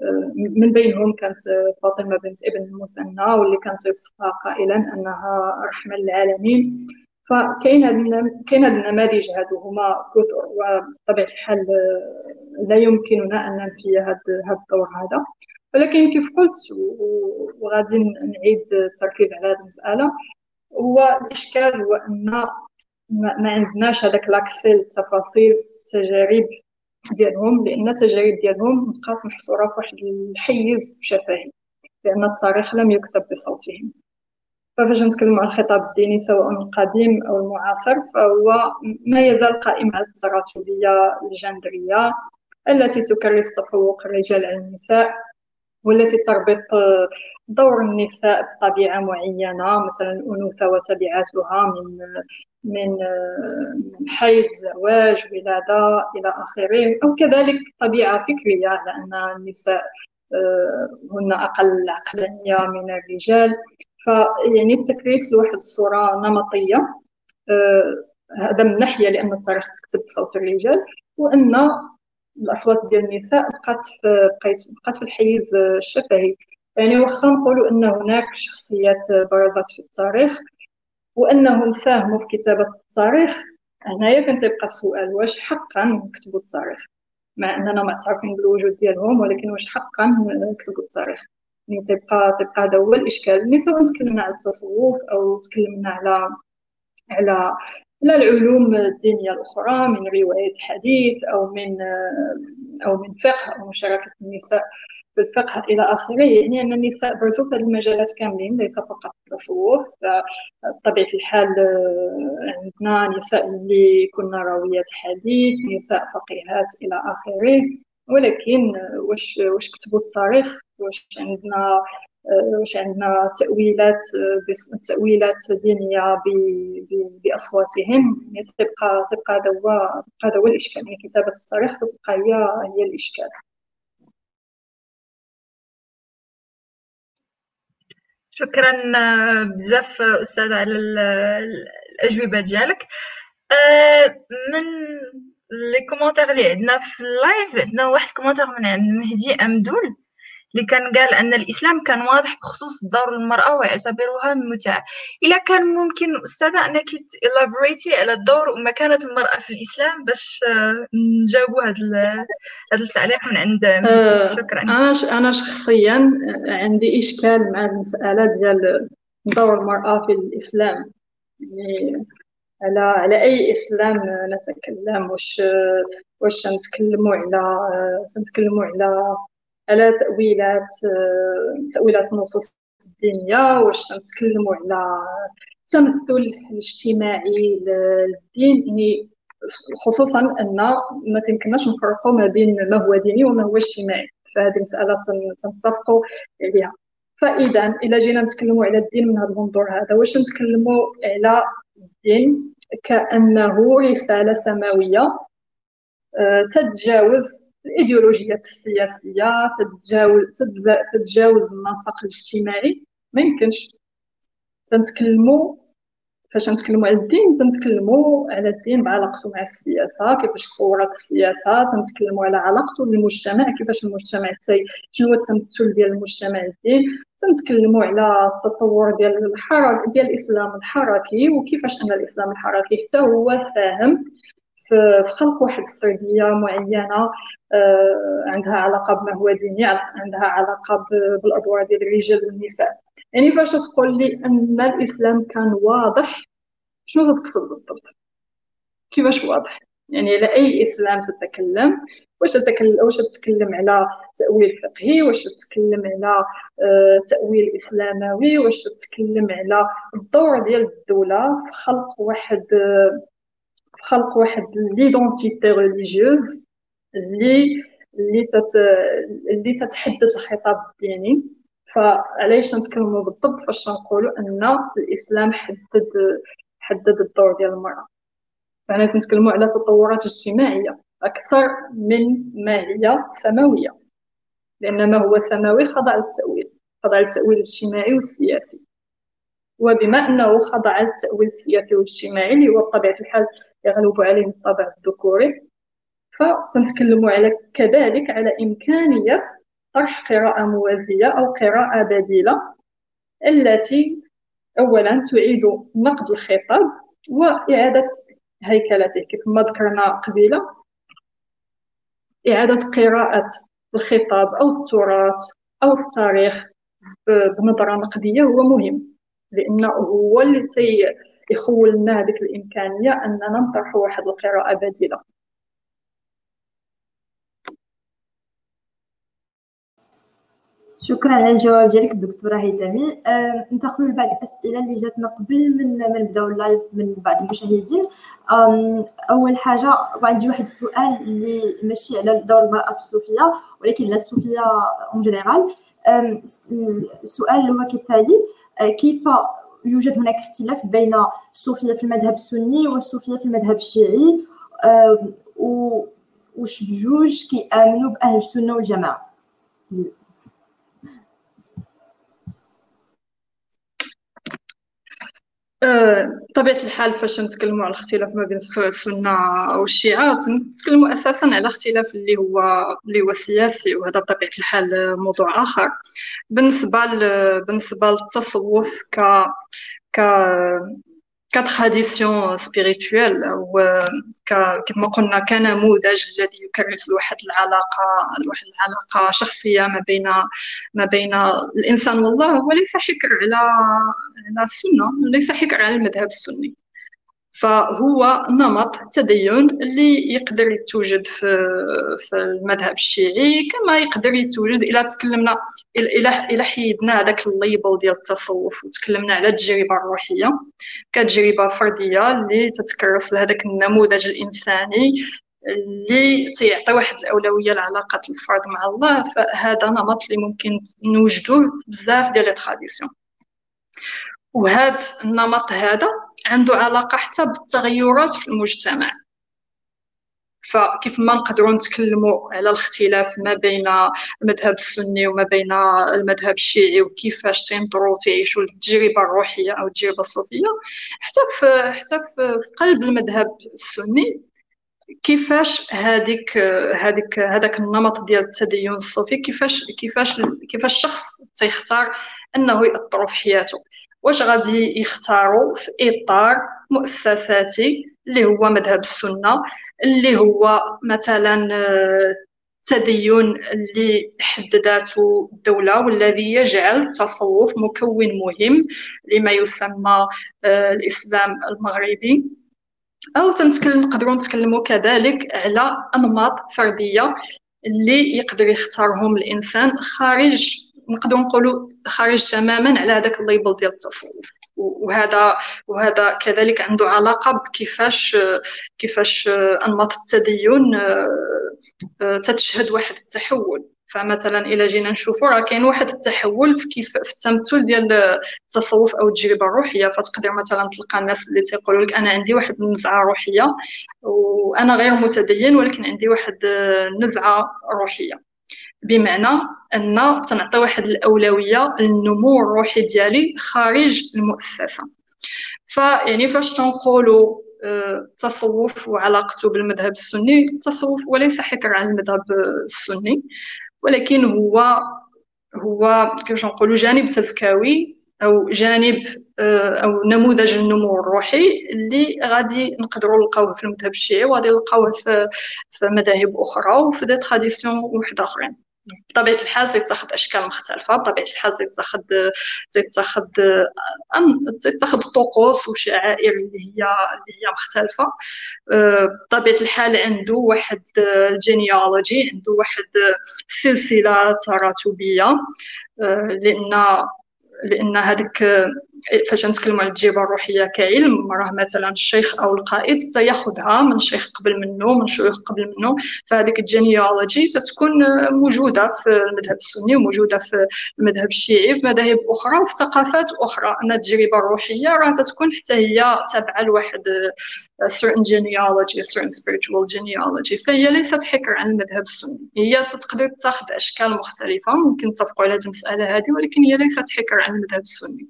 آه، من بينهم كانت فاطمة بنت ابن المثنى واللي كان تيوصفها قائلا أنها رحمة للعالمين. فكاين هاد كاين هاد النماذج هادو هما كثر وبطبيعة الحال لا يمكننا أن ننفي هاد هاد الدور هذا. ولكن كيف قلت وغادي نعيد التركيز على هذه المسألة هو الإشكال هو أن ما عندناش هذاك لاكسي للتفاصيل التجارب ديالهم لأن التجارب ديالهم بقات محصورة في واحد الحيز شفهي لأن التاريخ لم يكتب بصوتهم. ففاش نتكلم عن الخطاب الديني سواء القديم أو المعاصر فهو ما يزال قائم على التراتبية الجندرية التي تكرس تفوق الرجال على النساء والتي تربط دور النساء بطبيعة معينة مثلا الأنوثة وتبعاتها من من من حيض زواج ولادة إلى آخره أو كذلك طبيعة فكرية لأن النساء آه، هن أقل عقلانية من الرجال. فيعني التكريس لواحد الصورة نمطية آه، هذا من ناحية لأن التاريخ تكتب بصوت الرجال وأن الأصوات ديال النساء بقات في بقات في الحيز الشفهي. يعني واخا نقولوا أن هناك شخصيات برزت في التاريخ وأنهم ساهموا في كتابة التاريخ هنايا كان تيبقى السؤال واش حقا نكتبوا التاريخ؟ مع إننا معترفين بالوجود ديالهم ولكن واش حقا نكتبوا التاريخ؟ يعني تيبقى تيبقى هذا هو الإشكال. ملي سواء تكلمنا على التصوف أو تكلمنا على على على العلوم الدينية الأخرى من روايه حديث أو من أو من فقه أو مشاركة النساء في الفقه إلى آخره. يعني أن النساء برزوا في المجالات كاملين ليس فقط التصوف. بطبيعه الحال عندنا نساء اللي كنا راويات حديث نساء فقيهات إلى آخره. ولكن واش واش كتبوا التاريخ؟ واش عندنا واش عندنا تأويلات تأويلات دينية بأصواتهم. يعني تبقى تبقى هذا هو تبقى هذا هو الإشكال. يعني كتابة التاريخ تبقى هي هي الإشكال. شكرا بزاف أستاذ على الأجوبة ديالك. من les commentaires اللي عندنا في ال live عندنا واحد commentaire من عند مهدي أمدول. اللي كان قال أن الإسلام كان واضح بخصوص دور المرأة ويعتبرها متعة إلا كان ممكن أستاذة أنك elaboratي على الدور ومكانة المرأة في الإسلام باش آه، نجاوبوا هذا هذا التعليق من عند آه شكرا. أنا أنا شخصيا عندي إشكال مع المسألة ديال دور المرأة في الإسلام. يعني على على أي إسلام نتكلم؟ واش واش نتكلموا على آه، نتكلموا على على تأويلات تأويلات النصوص الدينية واش تنتكلموا على التمثل الاجتماعي للدين يعني خصوصا أن ما تمكنناش نفرقوا ما بين ما هو ديني وما هو اجتماعي فهذه مسألة تنتفقوا عليها. فإذا إلا جينا نتكلموا على الدين من هذا المنظور هذا واش نتكلموا على الدين كأنه رسالة سماوية آه، تتجاوز الايديولوجيات السياسية تتجاوز تتجاوز النسق الاجتماعي. ما يمكنش. تنتكلموا فاش نتكلموا على الدين تنتكلموا على الدين بعلاقته مع السياسة كيفاش تطورت السياسة تنتكلموا على علاقته بالمجتمع كيفاش المجتمع تي شنو هو التمثل ديال المجتمع الدين. تنتكلموا على التطور ديال الحركه ديال الإسلام الحركي وكيفاش أن الإسلام الحركي حتى هو ساهم في خلق واحد السرديه معينة آه، عندها علاقة بما هو ديني عندها علاقة بالادوار ديال الرجال والنساء. يعني فاش تقول لي أن الإسلام كان واضح شنو تقصد بالضبط؟ كيفاش واضح؟ يعني على أي إسلام تتكلم؟ واش تتكلم واش تتكلم على تأويل فقهي؟ واش تتكلم على آه، تأويل إسلاموي؟ واش تتكلم على الدور ديال الدولة في خلق واحد في خلق واحد l'identité religieuse اللي اللي تت اللي تتحدد الخطاب الديني فعلاش نتكلموا بالضبط فاش نقولوا ان الاسلام حدد حدد الدور ديال المراه فانا تنتكلموا على تطورات اجتماعيه أكثر من ما هي سماويه لأن ما هو سماوي خضع للتاويل خضع للتاويل الاجتماعي والسياسي وبما انه خضع للتاويل السياسي والاجتماعي اللي هو بطبيعه الحال يغلب عليه الطابع الذكوري. فتنتكلم على كذلك على إمكانية طرح قراءة موازية أو قراءة بديلة التي أولا تعيد نقد الخطاب وإعادة هيكلته كيف ما ذكرنا قبيلة. إعادة قراءة الخطاب أو التراث أو التاريخ بنظرة نقدية هو مهم لأنه هو اللي يخول لنا هذيك الإمكانية أننا نطرح واحد القراءة بديلة. شكرا على الجواب ديالك دكتورة هيثمي. ننتقل لبعض الأسئلة اللي جاتنا قبل من ما نبداو ال live من بعض المشاهدين. أول حاجة عندي واحد السؤال اللي ماشي على دور المرأة في الصوفيه ولكن على الصوفيه en général السؤال هو كالتالي أه، كيف يوجد هناك اختلاف بين الصوفيه في المذهب السني والصوفيه في المذهب الشيعي وش بجوج كيآمنوا بأهل السنة والجماعة. بطبيعه الحال فاش نتكلموا على الاختلاف ما بين السنة والشيعة نتكلموا أساسا على اختلاف اللي هو اللي هو سياسي وهذا بطبيعة الحال موضوع آخر. بالنسبة بالنسبة للتصوف ك ك ك tradition spirituelle أو كما قلنا كنموذج الذي يكرس واحد العلاقه واحد العلاقه شخصيه ما بين ما بين الانسان والله وليس حكر على على السنة ليس حكر على المذهب السني فهو نمط تدين اللي يقدر يتوجد في في المذهب الشيعي كما يقدر يتوجد إلى تكلمنا إلى حيدنا هذاك الليبل ديال التصوف وتكلمنا على التجربة الروحية. كتجربة فردية اللي تتكرس لهذاك النموذج الإنساني اللي تيعطي واحد الأولوية لعلاقة الفرد مع الله. فهذا نمط اللي ممكن نوجدوه بزاف ديال لي وهذا النمط هذا عنده علاقة حتى بالتغيرات في المجتمع. فكيف ما نقدروا نتكلموا على الاختلاف ما بين المذهب السني وما بين المذهب الشيعي وكيفاش تينظروا تعيشوا التجربة الروحية أو التجربة الصوفية. حتى في حتى في قلب المذهب السني كيفاش هذيك هذيك هذاك النمط ديال التدين الصوفي كيفاش كيفاش كيفاش الشخص تيختار أنه يأثر في حياته. واش غادي يختاروا في إطار مؤسساتي اللي هو مذهب السنة اللي هو مثلا التدين آه، اللي حددته الدولة والذي يجعل التصوف مكون مهم لما يسمى آه، الإسلام المغربي. أو نقدروا نتكلموا كذلك على أنماط فردية اللي يقدر يختارهم الإنسان خارج نقدروا نقولوا خارج تماما على هذاك الليبل ديال التصوف. وهذا وهذا كذلك عنده علاقة بكيفاش كيفاش أنماط التدين آه، تتشهد واحد التحول. فمثلا إلى جينا نشوفوا راه كاين واحد التحول في كيف في التمثل ديال التصوف أو التجربة الروحية. فتقدر مثلا تلقى الناس اللي تيقولوا لك أنا عندي واحد النزعة روحية وأنا غير متدين ولكن عندي واحد النزعه روحية. بمعنى أن تنعطي واحد الأولوية للنمو الروحي ديالي خارج المؤسسة. فيعني فاش تنقولوا التصوف آه، وعلاقته بالمذهب السني التصوف وليس حكر عن المذهب السني ولكن هو هو كيفاش نقولوا جانب تزكوي أو جانب آه، أو نموذج النمو الروحي اللي غادي نقدروا نلقاوه في المذهب الشيعي وغادي نلقاوه في في مذاهب أخرى وفي des traditions واحد آخرين. بطبيعه الحال تيتاخذ أشكال مختلفة بطبيعه الحال تيتاخذ تيتاخذ تيتاخذ طقوس وشعائر اللي هي اللي هي مختلفة. بطبيعه الحال عنده واحد ال généalogie عنده واحد سلسلة تراتبيه لأن لأن هذيك فاش نتكلموا على التجربة الروحية كعلم راه مثلا الشيخ أو القائد تياخذها من شيخ قبل منه من شيوخ قبل منه. فهذيك الجينيولوجي تتكون موجودة في المذهب السني وموجودة في المذهب الشيعي في مذاهب أخرى وفي ثقافات أخرى. ان التجربة الروحية راه تتكون حتى هي تابعة لواحد certain genealogy certain spiritual genealogy. فهي ليست حكر عن المذهب السني. هي تقدر تاخذ أشكال مختلفة ممكن نتفقوا على هذه المسألة هذه ولكن هي ليست حكر عن المذهب السني.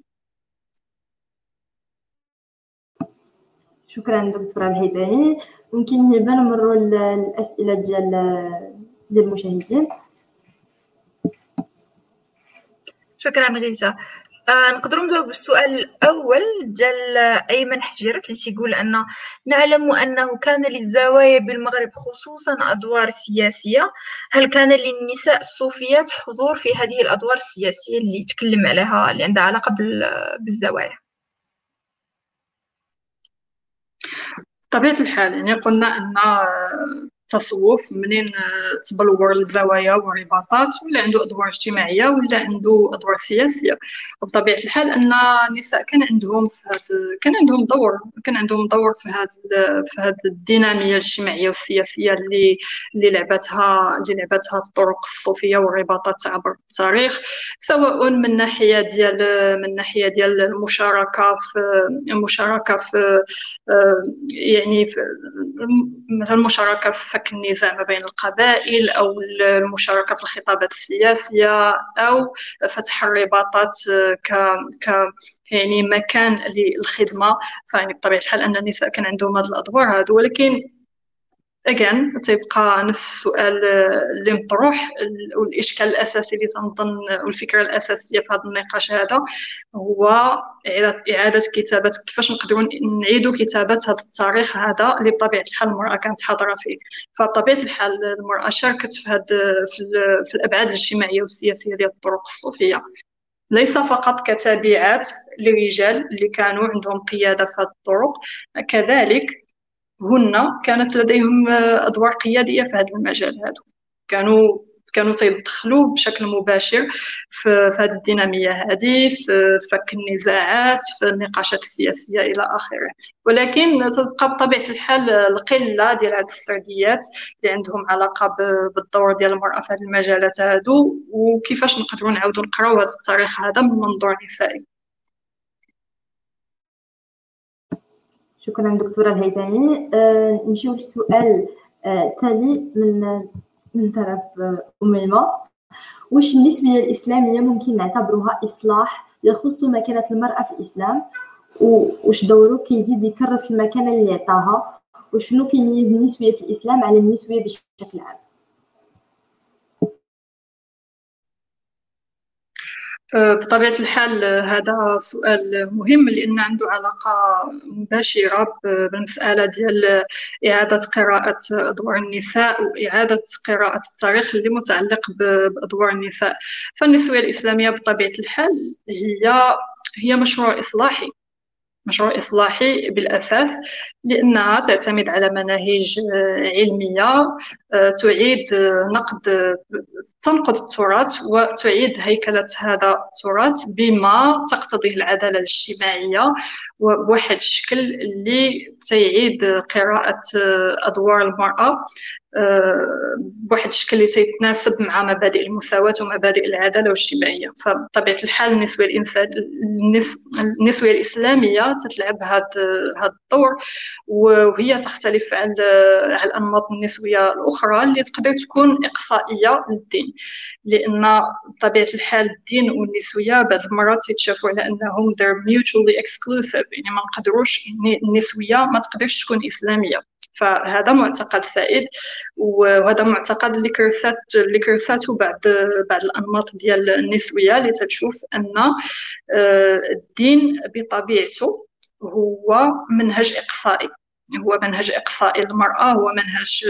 شكرا دكتورة الهيثمي ممكن هبة نمروا الاسئله ديال ديال المشاهدين. شكرا غيزة آه نقدروا نبداو بالسؤال الأول ديال أيمن حجيرت اللي تيقول أن نعلم أنه كان للزوايا بالمغرب خصوصا أدوار سياسية. هل كان للنساء الصوفيات حضور في هذه الأدوار السياسية اللي تكلم عليها اللي عندها علاقة بالزوايا؟ بطبيعة الحال يعني قلنا أن التصوف منين تبلور الزوايا والرباطات ولا عنده أدوار اجتماعية ولا عنده أدوار سياسية. بطبيعة الحال أن النساء كان عندهم في هاد كان عندهم دور كان عندهم دور في هاد في هاد الدينامية الاجتماعية والسياسية اللي اللي لعبتها اللي لعبتها الطرق الصوفية والرباطات عبر التاريخ سواء من ناحية ديال من ناحية ديال المشاركة في المشاركة في يعني في مثلا المشاركة في فك النزاع ما بين القبائل أو المشاركة في الخطابات السياسية أو فتح الرباطات ك ك يعني مكان للخدمة. فيعني بطبيعة الحال أن النساء كان عندهم هذه الأدوار هذو ولكن اجان تيبقى نفس السؤال اللي مطروح والإشكال الأساسي اللي تنظن والفكرة الأساسية في هذا النقاش هذا هو إعادة كتابة كيفاش نقدروا نعيدوا كتابة هذا التاريخ هذا اللي بطبيعة الحال المرأة كانت حاضرة فيه. فبطبيعة الحال المرأة شاركت في هذا في, في الأبعاد الاجتماعية والسياسية ديال الطرق الصوفية. ليس فقط كتابعات لرجال اللي كانوا عندهم قيادة في هذه الطرق كذلك هن كانت لديهم أدوار قيادية في هذا المجال. هذا كانوا كانوا تيدخلوا بشكل مباشر في, هذه الدينامية هذه في فك النزاعات في النقاشات السياسية إلى آخره. ولكن تبقى بطبيعة الحال القلة ديال هذه السرديات اللي عندهم علاقة بالدور ديال المرأة في هذه المجالات هادو وكيفاش نقدروا نعاودوا نقراو هذا التاريخ هذا من منظور نسائي. شكرا دكتورة الهيثمي. أه للسؤال أه تالي من من طرف أم الماء. واش النسبية الإسلامية ممكن نعتبرها إصلاح يخص مكانة المرأة في الإسلام؟ واش دوره كيزيد يكرس المكانة اللي عطاها وشنو كيميز النسبية في الإسلام على النسبية بشكل عام؟ بطبيعة الحال هذا سؤال مهم لأن عنده علاقة مباشرة بالمسألة ديال إعادة قراءة أدوار النساء وإعادة قراءة التاريخ اللي متعلق بأدوار النساء. فالنسوية الإسلامية بطبيعة الحال هي هي مشروع إصلاحي مشروع إصلاحي بالأساس لأنها تعتمد على مناهج علمية تعيد نقد تنقد التراث وتعيد هيكلة هذا التراث بما تقتضيه العدالة الاجتماعية وبواحد الشكل اللي تيعيد قراءة أدوار المرأة آه، بواحد الشكل اللي تيتناسب مع مبادئ المساواة ومبادئ العدالة الاجتماعية. فبطبيعة الحال النسوية الإنسان النسوية الإسلامية تتلعب هذا الدور وهي تختلف على الأنماط النسوية الأخرى. اللي تقدر تكون إقصائية للدين لأن بطبيعة الحال الدين والنسوية بعض المرات يتشافوا على أنهم they're mutually exclusive يعني ما نقدروش النسوية ما تقدرش تكون إسلامية. فهذا معتقد سائد وهذا معتقد اللي كرسات اللي كرساتو بعض بعض الأنماط ديال النسوية اللي تتشوف أن آه، الدين بطبيعته هو منهج إقصائي. هو منهج إقصائي للمرأة هو منهج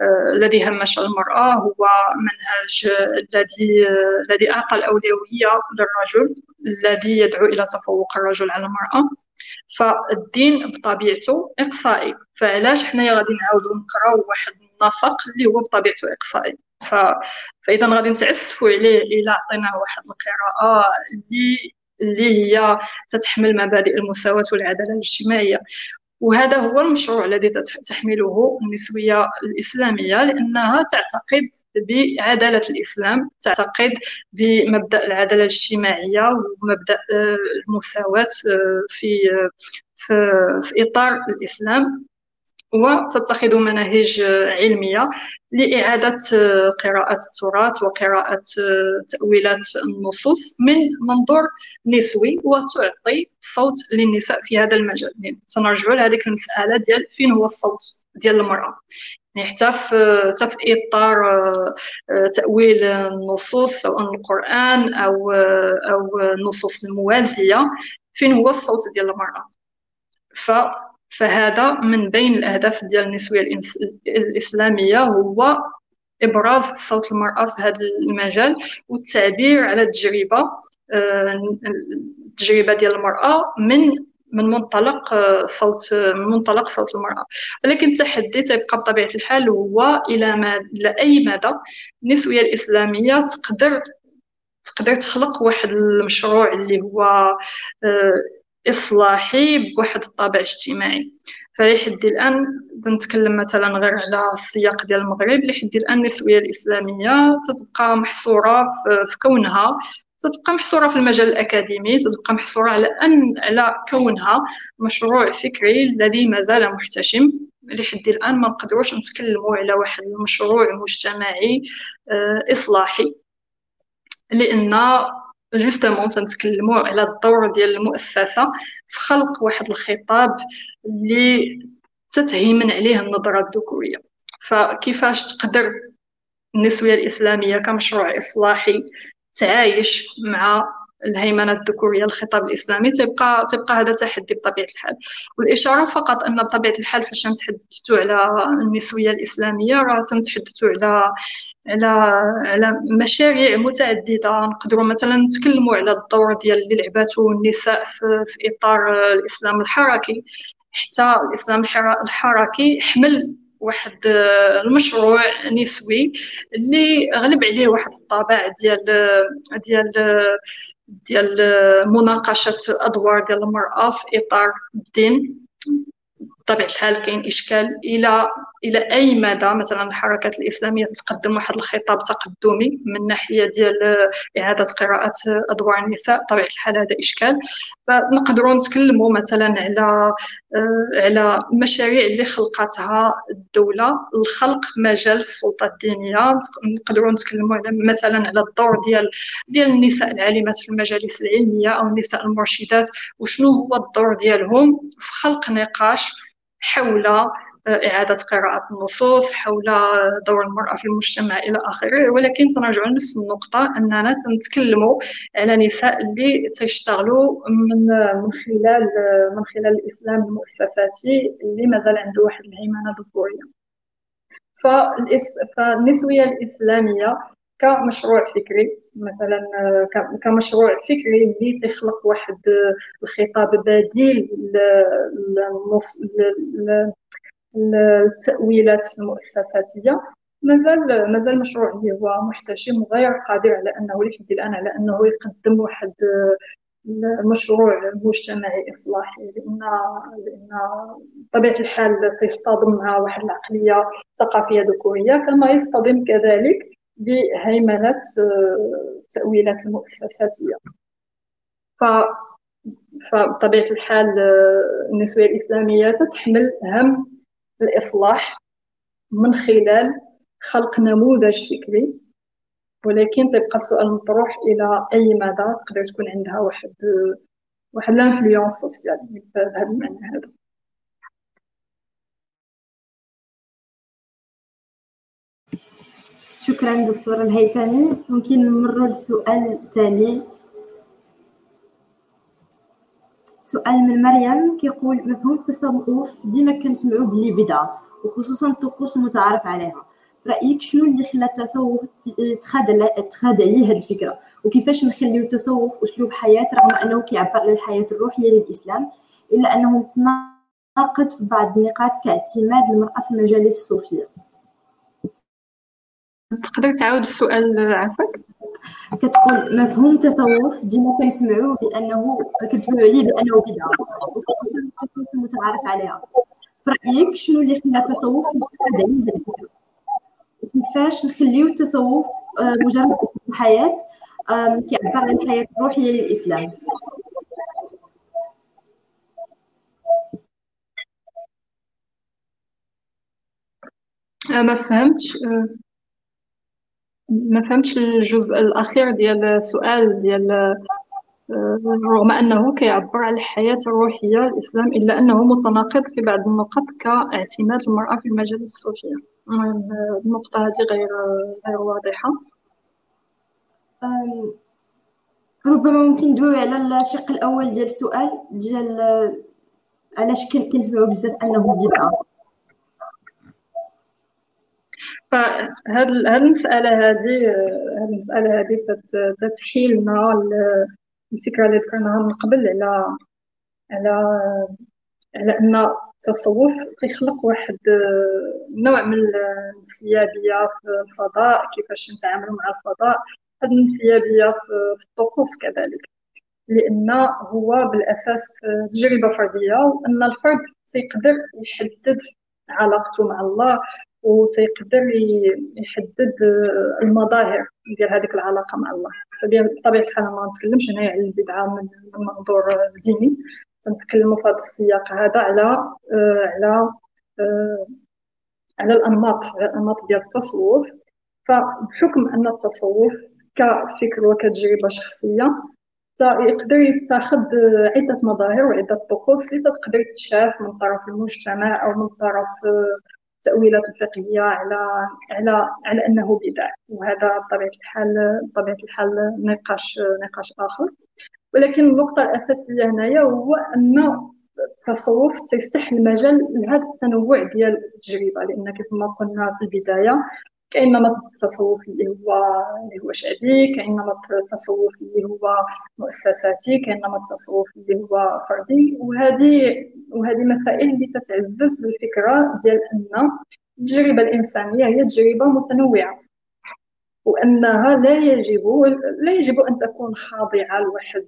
آه، الذي همش المرأة هو منهج الذي الذي أعطى الأولوية للرجل الذي يدعو إلى تفوق الرجل على المرأة. فالدين بطبيعته إقصائي. فعلاش حنايا غادي نعاودو نقراو واحد النسق اللي هو بطبيعته إقصائي؟ ف... فإذا غادي نتعسفوا عليه إلا عطيناه واحد القراءة اللي اللي هي تتحمل مبادئ المساواة والعدالة الاجتماعية. وهذا هو المشروع الذي تحمله النسوية الإسلامية لأنها تعتقد بعدالة الإسلام تعتقد بمبدأ العدالة الاجتماعية ومبدأ آه، المساواة آه، في في, في إطار الإسلام. وتتخذ مناهج علمية لإعادة قراءة التراث وقراءة تأويلات النصوص من منظور نسوي وتعطي صوت للنساء في هذا المجال. يعني لهذه المسألة ديال فين هو الصوت ديال المرأة. يعني حتى في حتى في إطار تأويل النصوص سواء القرآن أو أو النصوص الموازية فين هو الصوت ديال المرأة. ف فهذا من بين الأهداف ديال النسوية الإسلامية هو إبراز صوت المرأة في هذا المجال والتعبير على التجربة التجربة ديال المرأة من من منطلق صوت من منطلق صوت المرأة. ولكن التحدي تيبقى بطبيعة الحال هو إلى ما إلى أي مدى النسوية الإسلامية تقدر تقدر تخلق واحد المشروع اللي هو آه، إصلاحي بواحد الطابع اجتماعي فلحد الآن نتكلم مثلا غير على السياق ديال المغرب لحد الآن النسوية الإسلامية تتبقى محصورة في كونها تتبقى محصورة في المجال الأكاديمي تتبقى محصورة على أن على كونها مشروع فكري الذي ما زال محتشم. لحد الآن ما نقدروش نتكلموا على واحد المشروع مجتمعي آه، إصلاحي. لأن جوستومون تنتكلموا على الدور ديال المؤسسة في خلق واحد الخطاب اللي تتهيمن عليه النظرة الذكورية فكيفاش تقدر النسوية الإسلامية كمشروع إصلاحي تعايش مع الهيمنة الذكورية الخطاب الإسلامي تبقى تبقى هذا تحدي بطبيعة الحال والإشارة فقط أن بطبيعة الحال فاش نتحدثوا على النسوية الإسلامية راه تنتحدثوا على على على مشاريع متعددة. نقدروا مثلا نتكلموا على الدور ديال اللي لعبته النساء في, في إطار الإسلام الحركي حتى الإسلام الحركي حمل واحد المشروع نسوي اللي غلب عليه واحد الطابع ديال ديال ديال مناقشة أدوار ديال المرأة في إطار الدين. بطبيعة الحال كاين إشكال إلى إلى أي مدى مثلا الحركات الإسلامية تقدم واحد الخطاب تقدمي من ناحية ديال إعادة قراءة أدوار النساء بطبيعه الحال هذا إشكال. فنقدروا نتكلموا مثلا على على مشاريع اللي خلقتها الدولة لخلق مجال السلطة الدينية. نقدروا نتكلموا على مثلا على الدور ديال ديال النساء العالمات في المجالس العلمية أو النساء المرشدات وشنو هو الدور ديالهم في خلق نقاش حول إعادة قراءة النصوص حول دور المرأة في المجتمع إلى آخره. ولكن تنرجع لنفس النقطة أننا تنتكلموا على نساء اللي تيشتغلوا من من خلال من خلال الإسلام المؤسساتي اللي مازال عنده واحد الهيمنة ذكورية فالنسوية الإسلامية كمشروع فكري مثلا كمشروع فكري اللي تيخلق واحد الخطاب بديل التأويلات المؤسساتية مازال مازال اللي هو محتشم وغير قادر على أنه لحد الآن على أنه يقدم واحد المشروع مجتمعي إصلاحي لأن لأن بطبيعة الحال تيصطدم مع واحد العقلية ثقافيه ذكوريه كما يصطدم كذلك بهيمنة التاويلات المؤسساتيه ف فبطبيعة الحال النسوية الإسلامية تتحمل هم الإصلاح من خلال خلق نموذج فكري ولكن تبقى السؤال مطروح إلى أي مدى تقدر تكون عندها واحد واحد l'influence sociale بهذا المعنى هذا. شكرا دكتورة الهيثمي. ممكن نمر للسؤال التالي سؤال من مريم كيقول مفهوم التصوف ديما كنسمعو بلي بدعه وخصوصا الطقوس المتعارف عليها. في رأيك شنو اللي خلى التصوف تخاد عليه هذه الفكرة؟ وكيفاش نخليو التصوف أسلوب حياة رغم أنه كيعبر على الحياة الروحية للإسلام إلا أنه متناقض في بعض النقاط كاعتماد المرأة في المجالس الصوفية؟ تقدر تعاود السؤال عفاك كتقول مفهوم التصوف ديما كنسمعوا بانه كنسمعوا عليه بأنه بدعة. متعارف عليها. في رأيك شنو اللي خلى التصوف الفكرة كيفاش نخليو التصوف آه، مجرد الحياة كيعبر عن الحياة الروحيه للإسلام؟ آه، ما فهمتش. آه، ما فهمتش الجزء الأخير ديال السؤال ديال آه، رغم أنه كيعبر على الحياة الروحية الإسلام إلا أنه متناقض في بعض النقط كاعتماد المرأة في المجال الصوفيه النقطة هذه غير غير واضحة. ربما ممكن ندوي على الشق الأول ديال السؤال ديال علاش كنسمعوا بزاف أنه بدعة. فهاد هاد المسألة هادي هاد المسألة هادي تتحيلنا الفكرة اللي ذكرناها من قبل على على على أن التصوف تيخلق واحد نوع من الانسيابية في الفضاء كيفاش نتعاملوا مع الفضاء. هذه الانسيابية في الطقوس كذلك. لأن هو بالأساس تجربة فردية وأن الفرد تيقدر يحدد علاقته مع الله وتيقدر يحدد المظاهر ديال هذيك العلاقة مع الله. بطبيعة الحال ما نتكلمش هنايا على البدعة من منظور ديني. تنتكلموا في هذا السياق هذا على على على الأنماط على الأنماط ديال التصوف. فبحكم أن التصوف كفكر وكتجربة شخصية يقدر يتخذ عدة مظاهر وعدة طقوس اللي تقدر تشاف من طرف المجتمع أو من طرف التأويلات الفقهية على على على أنه بدع. وهذا بطبيعة الحال بطبيعة الحال نقاش نقاش آخر. ولكن النقطة الأساسية هنايا هو أن التصوف تفتح المجال لهذا التنوع ديال التجربة. لأن كيف ما قلنا في البداية كاين نمط التصوف اللي هو اللي هو شعبي كاين نمط التصوف اللي هو مؤسساتي كاين نمط التصوف اللي هو فردي. وهذه وهذه مسائل اللي تتعزز الفكرة ديال أن التجربة الإنسانية هي تجربة متنوعة. وأنها لا يجب لا يجب أن تكون خاضعة لواحد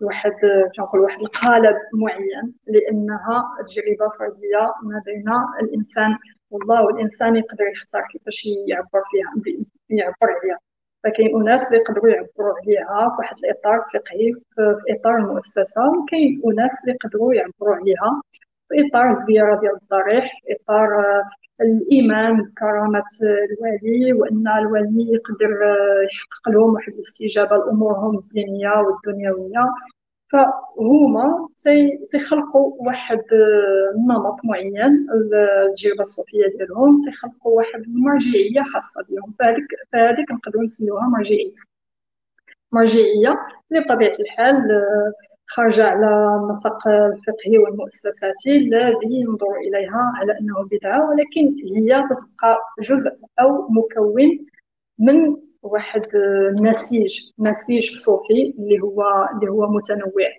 واحد نقول واحد القالب معين لأنها تجربة فردية ما بين الإنسان والله والإنسان يقدر يختار كيفاش يعبر فيها يعبر عليها. فكاين أناس اللي يقدروا يعبروا عليها في واحد الإطار فقهي في إطار المؤسسة وكاين أناس اللي يقدروا يعبروا عليها في إطار الزيارة ديال الضريح في إطار الإيمان بكرامه الوالي وأن الوالي يقدر يحقق لهم واحد الاستجابة لأمورهم الدينية والدنيوية. فهما تيخلقوا واحد النمط معين. التجربه الصوفية ديالهم تيخلقوا واحد المرجعية خاصة بهم. فهذيك فهذيك نقدروا نسميوها مرجعية. مرجعية اللي بطبيعه الحال خارجة على النسق الفقهي والمؤسساتي الذي ينظر إليها على أنه بدعة ولكن هي تتبقى جزء أو مكون من واحد نسيج نسيج صوفي اللي هو اللي هو متنوع.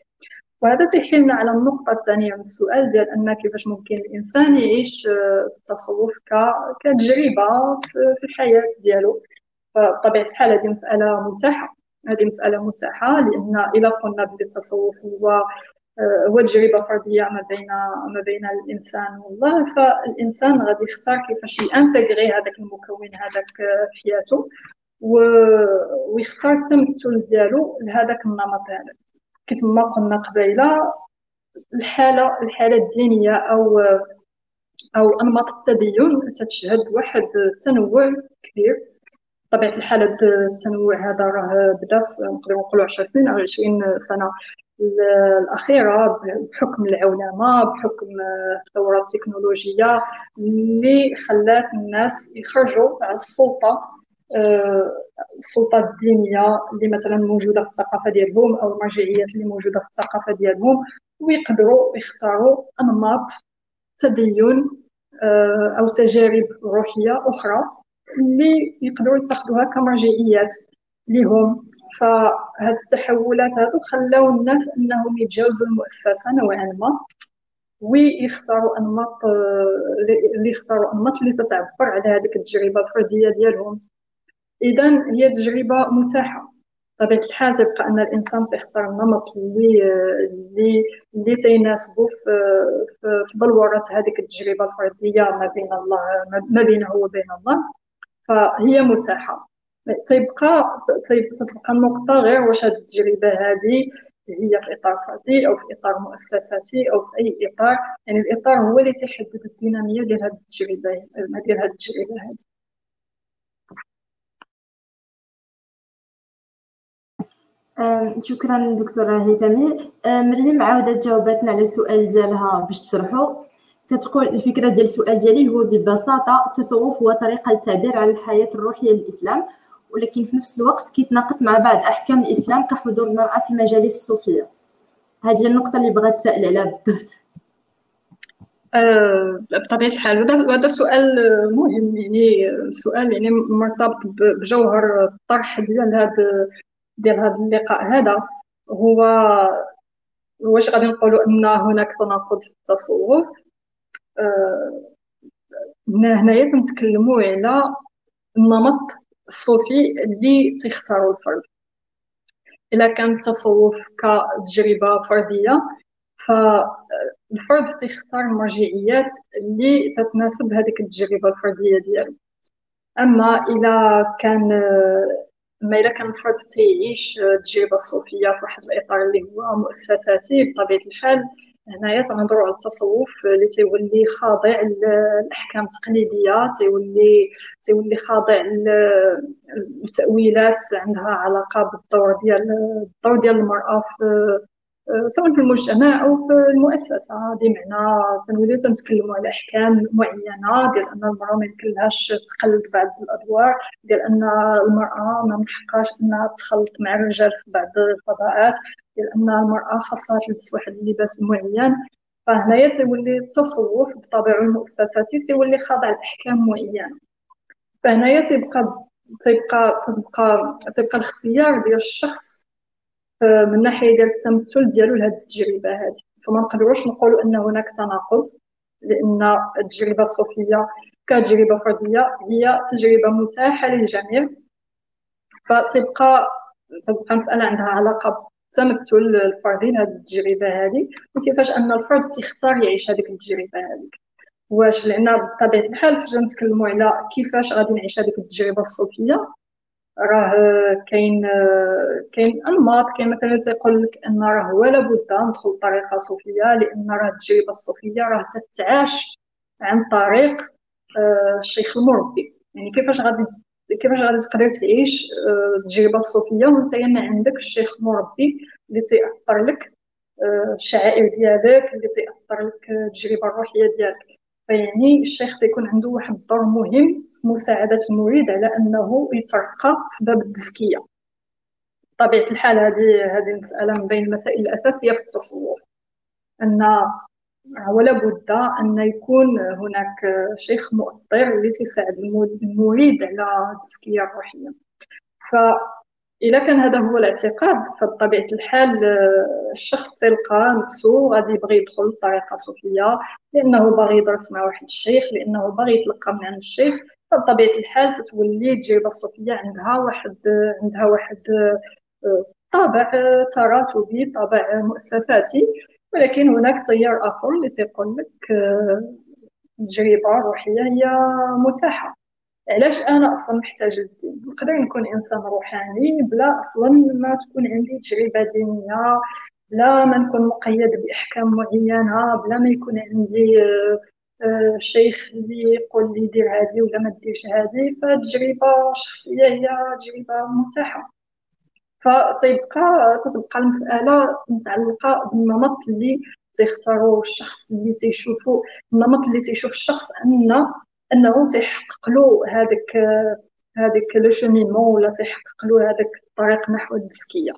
وهذا تيحيلنا على النقطة الثانية من السؤال ديال أن كيفاش ممكن الإنسان يعيش التصوف كتجربة في الحياة ديالو. فبطبيعة الحال هذه مسألة متاحة هذه مسألة متاحة لأن إذا قلنا بلي التصوف هو هو تجربة فردية ما بين ما بين الإنسان والله فالإنسان غادي يختار كيفاش ينتغري هذاك المكون هذاك في حياته. ويختار التمثل ديالو لهذاك النمط هذا كيف ما قلنا قبيلة الحالة الحالة الدينية أو أو أنماط التدين. تتشهد واحد التنوع كبير. بطبيعة الحال التنوع هذا راه بدأ نقدروا نقولوا 10 سنين أو 20 سنة الأخيرة بحكم العولمة بحكم الثورة التكنولوجية اللي خلات الناس يخرجوا على السلطة. السلطه الدينيه اللي مثلا موجودة في الثقافة ديالهم أو المرجعيات اللي موجودة في الثقافة ديالهم ويقدروا يختاروا أنماط تدين آه، أو تجارب روحية أخرى اللي يقدروا يتخذوها كمرجعيات لهم. فهاد التحولات هادو خلاو الناس أنهم يتجاوزوا المؤسسة نوعا ما ويختاروا أنماط آه، اللي يختاروا أنماط اللي تتعبر على هذيك التجربة الفردية ديالهم. اذا هي تجربة متاحة. بطبيعه الحال تبقى أن الإنسان تختار النمط اللي اللي اللي تيناسبو في بلوره هذيك التجربة الفردية ما بين الله ما بينه وبين الله. فهي متاحة. تيبقى تبقى النقطة غير واش هذه التجربة هذه هي في إطار فردي أو في إطار مؤسساتي أو في أي إطار. يعني الإطار هو اللي تيحدد الدينامية ديال هذه التجربة ديال التجربة هذه شكرا دكتورة هيثمي مريم عاودت جاوبتنا على السؤال ديالها باش تشرحو. كتقول الفكرة ديال السؤال ديالي هو ببساطة التصوف هو طريقة للتعبير على الحياة الروحية للإسلام ولكن في نفس الوقت كيتناقض مع بعض أحكام الإسلام كحضور المرأة في المجالس الصوفية. هذه النقطة اللي بغات تسأل عليها بالضبط. أه بطبيعة الحال هذا سؤال مهم يعني سؤال يعني مرتبط بجوهر الطرح ديال هذا ديال هذا اللقاء هذا هو واش غادي نقولوا أن هناك تناقض في التصوف؟ آه، هنايا تنتكلموا على النمط الصوفي اللي تيختاروا الفرد. إلا كان التصوف كتجربة فردية فالفرد تيختار المرجعيات اللي تتناسب هذيك التجربة الفردية ديالو. أما إلا كان ما الا كان الفرد تيعيش التجربه الصوفيه في واحد الإطار اللي هو مؤسساتي بطبيعة الحال هنايا تنهضروا على التصوف اللي تيولي خاضع للاحكام التقليديه تيولي تيولي خاضع للتاويلات عندها علاقة بالدور ديال الدور ديال المرأة في سواء في المجتمع أو في المؤسسة. بمعنى تنوليو تنتكلموا على أحكام معينة ديال أن المرأة ما يمكنلهاش تقلد بعض الأدوار ديال أن المرأة ما من حقهاش انها تخلط مع الرجال في بعض الفضاءات ديال أن المرأة خاصها تلبس واحد اللباس معين. فهنايا تيولي التصوف بطبيعة المؤسساتي تيولي خاضع لأحكام معينة. فهنايا تيبقى تيبقى تبقى تيبقى الاختيار ديال الشخص آه، من ناحية ديال التمثل ديالو لهاد التجربة هذه فما نقدروش نقولوا أن هناك تناقض لأن التجربة الصوفية كتجربة فردية هي تجربة متاحة للجميع. فتبقى تبقى مسألة عندها علاقة بالتمثل الفردي لهذه التجربة هذه وكيفاش أن الفرد تيختار يعيش هذيك التجربة هذيك واش؟ لأن بطبيعة الحال فاش نتكلموا على كيفاش غادي نعيش هذيك التجربة الصوفية راه كاين كاين أنماط. كاين مثلا تيقول لك إن راه ولا بد ندخل طريقة صوفية لأن راه التجربة الصوفية راه تتعاش عن طريق آه، الشيخ المربي. يعني كيفاش غادي كيفاش غادي تقدر تعيش آه، التجربة الصوفية وأنت ما عندك الشيخ مربي اللي تيأثر لك آه، الشعائر ديالك اللي تيأثر لك التجربة الروحية ديالك. فيعني الشيخ تيكون عنده واحد الدور مهم في مساعدة المريد على أنه يترقى في باب التزكية. بطبيعة الحال هذه هذه من بين المسائل الأساسية في التصوف أن ولا بد أن يكون هناك شيخ مؤطر اللي تساعد المريد على التزكية الروحية. ف الا كان هذا هو الاعتقاد فبطبيعة الحال الشخص تلقى نفسه غادي يبغي يدخل الطريقة الصوفيه لأنه باغي يدرس مع واحد الشيخ لأنه باغي يتلقى من عند الشيخ. فبطبيعه الحال تتولي التجربه الصوفية عندها واحد عندها واحد آه، طابع تراتبي طابع مؤسساتي. ولكن هناك تيار آخر اللي تيقول لك آه، التجربه الروحية هي متاحة. علاش أنا أصلا محتاج للدين نقدر نكون إنسان روحاني بلا أصلا ما تكون عندي تجربة دينية بلا ما نكون مقيد بأحكام معينة بلا ما يكون عندي آه، آه، شيخ اللي يقول لي دير هذه ولا ما ديرش هذه فالتجربه الشخصيه هي تجربة متاحة. فتيبقى تتبقى المسألة متعلقة بالنمط اللي تيختاروا الشخص اللي تيشوفوا النمط اللي تيشوف الشخص ان أنه تيحقق له هذاك هذيك لو شومينمون ولا تيحقق له هذاك الطريق نحو التزكيه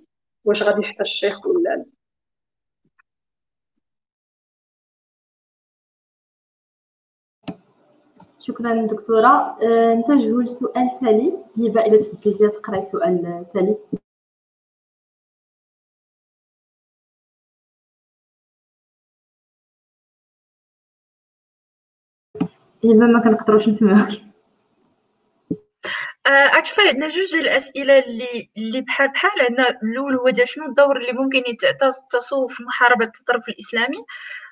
واش غادي يحتاج الشيخ ولا لا شكرا دكتورة. أه، نتجه لسؤال تالي. هبة إذا تبدلتي تقرأي سؤال تالي. هبة ما كنقدروش نسمعوك. اكشلي آه، عندنا جوج الأسئلة اللي اللي بحال بحال عندنا الأول هو ديال شنو الدور اللي ممكن يتعطى التصوف في محاربة التطرف الإسلامي؟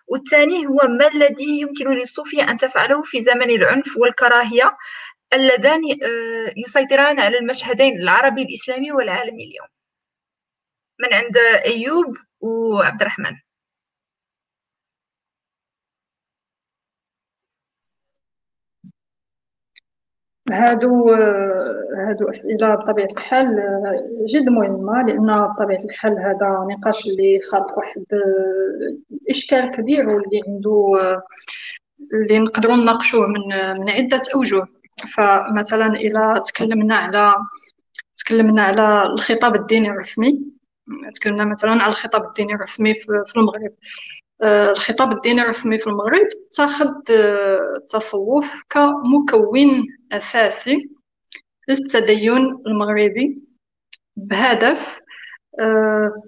والثاني هو ما الذي يمكن للصوفية أن تفعله في زمن العنف والكراهية اللذان آه، يسيطران على المشهدين العربي الإسلامي والعالمي اليوم. من عند أيوب وعبد الرحمن. هادو هادو أسئلة بطبيعة الحال جد مهمة لأن بطبيعة الحال هذا نقاش اللي خلق واحد إشكال كبير واللي عنده اللي نقدروا نناقشوه من من عدة أوجه. فمثلا إلى تكلمنا على تكلمنا على الخطاب الديني الرسمي تكلمنا مثلا على الخطاب الديني الرسمي في المغرب. آه، الخطاب الديني الرسمي في المغرب تاخذ آه، التصوف كمكون أساسي للتدين المغربي بهدف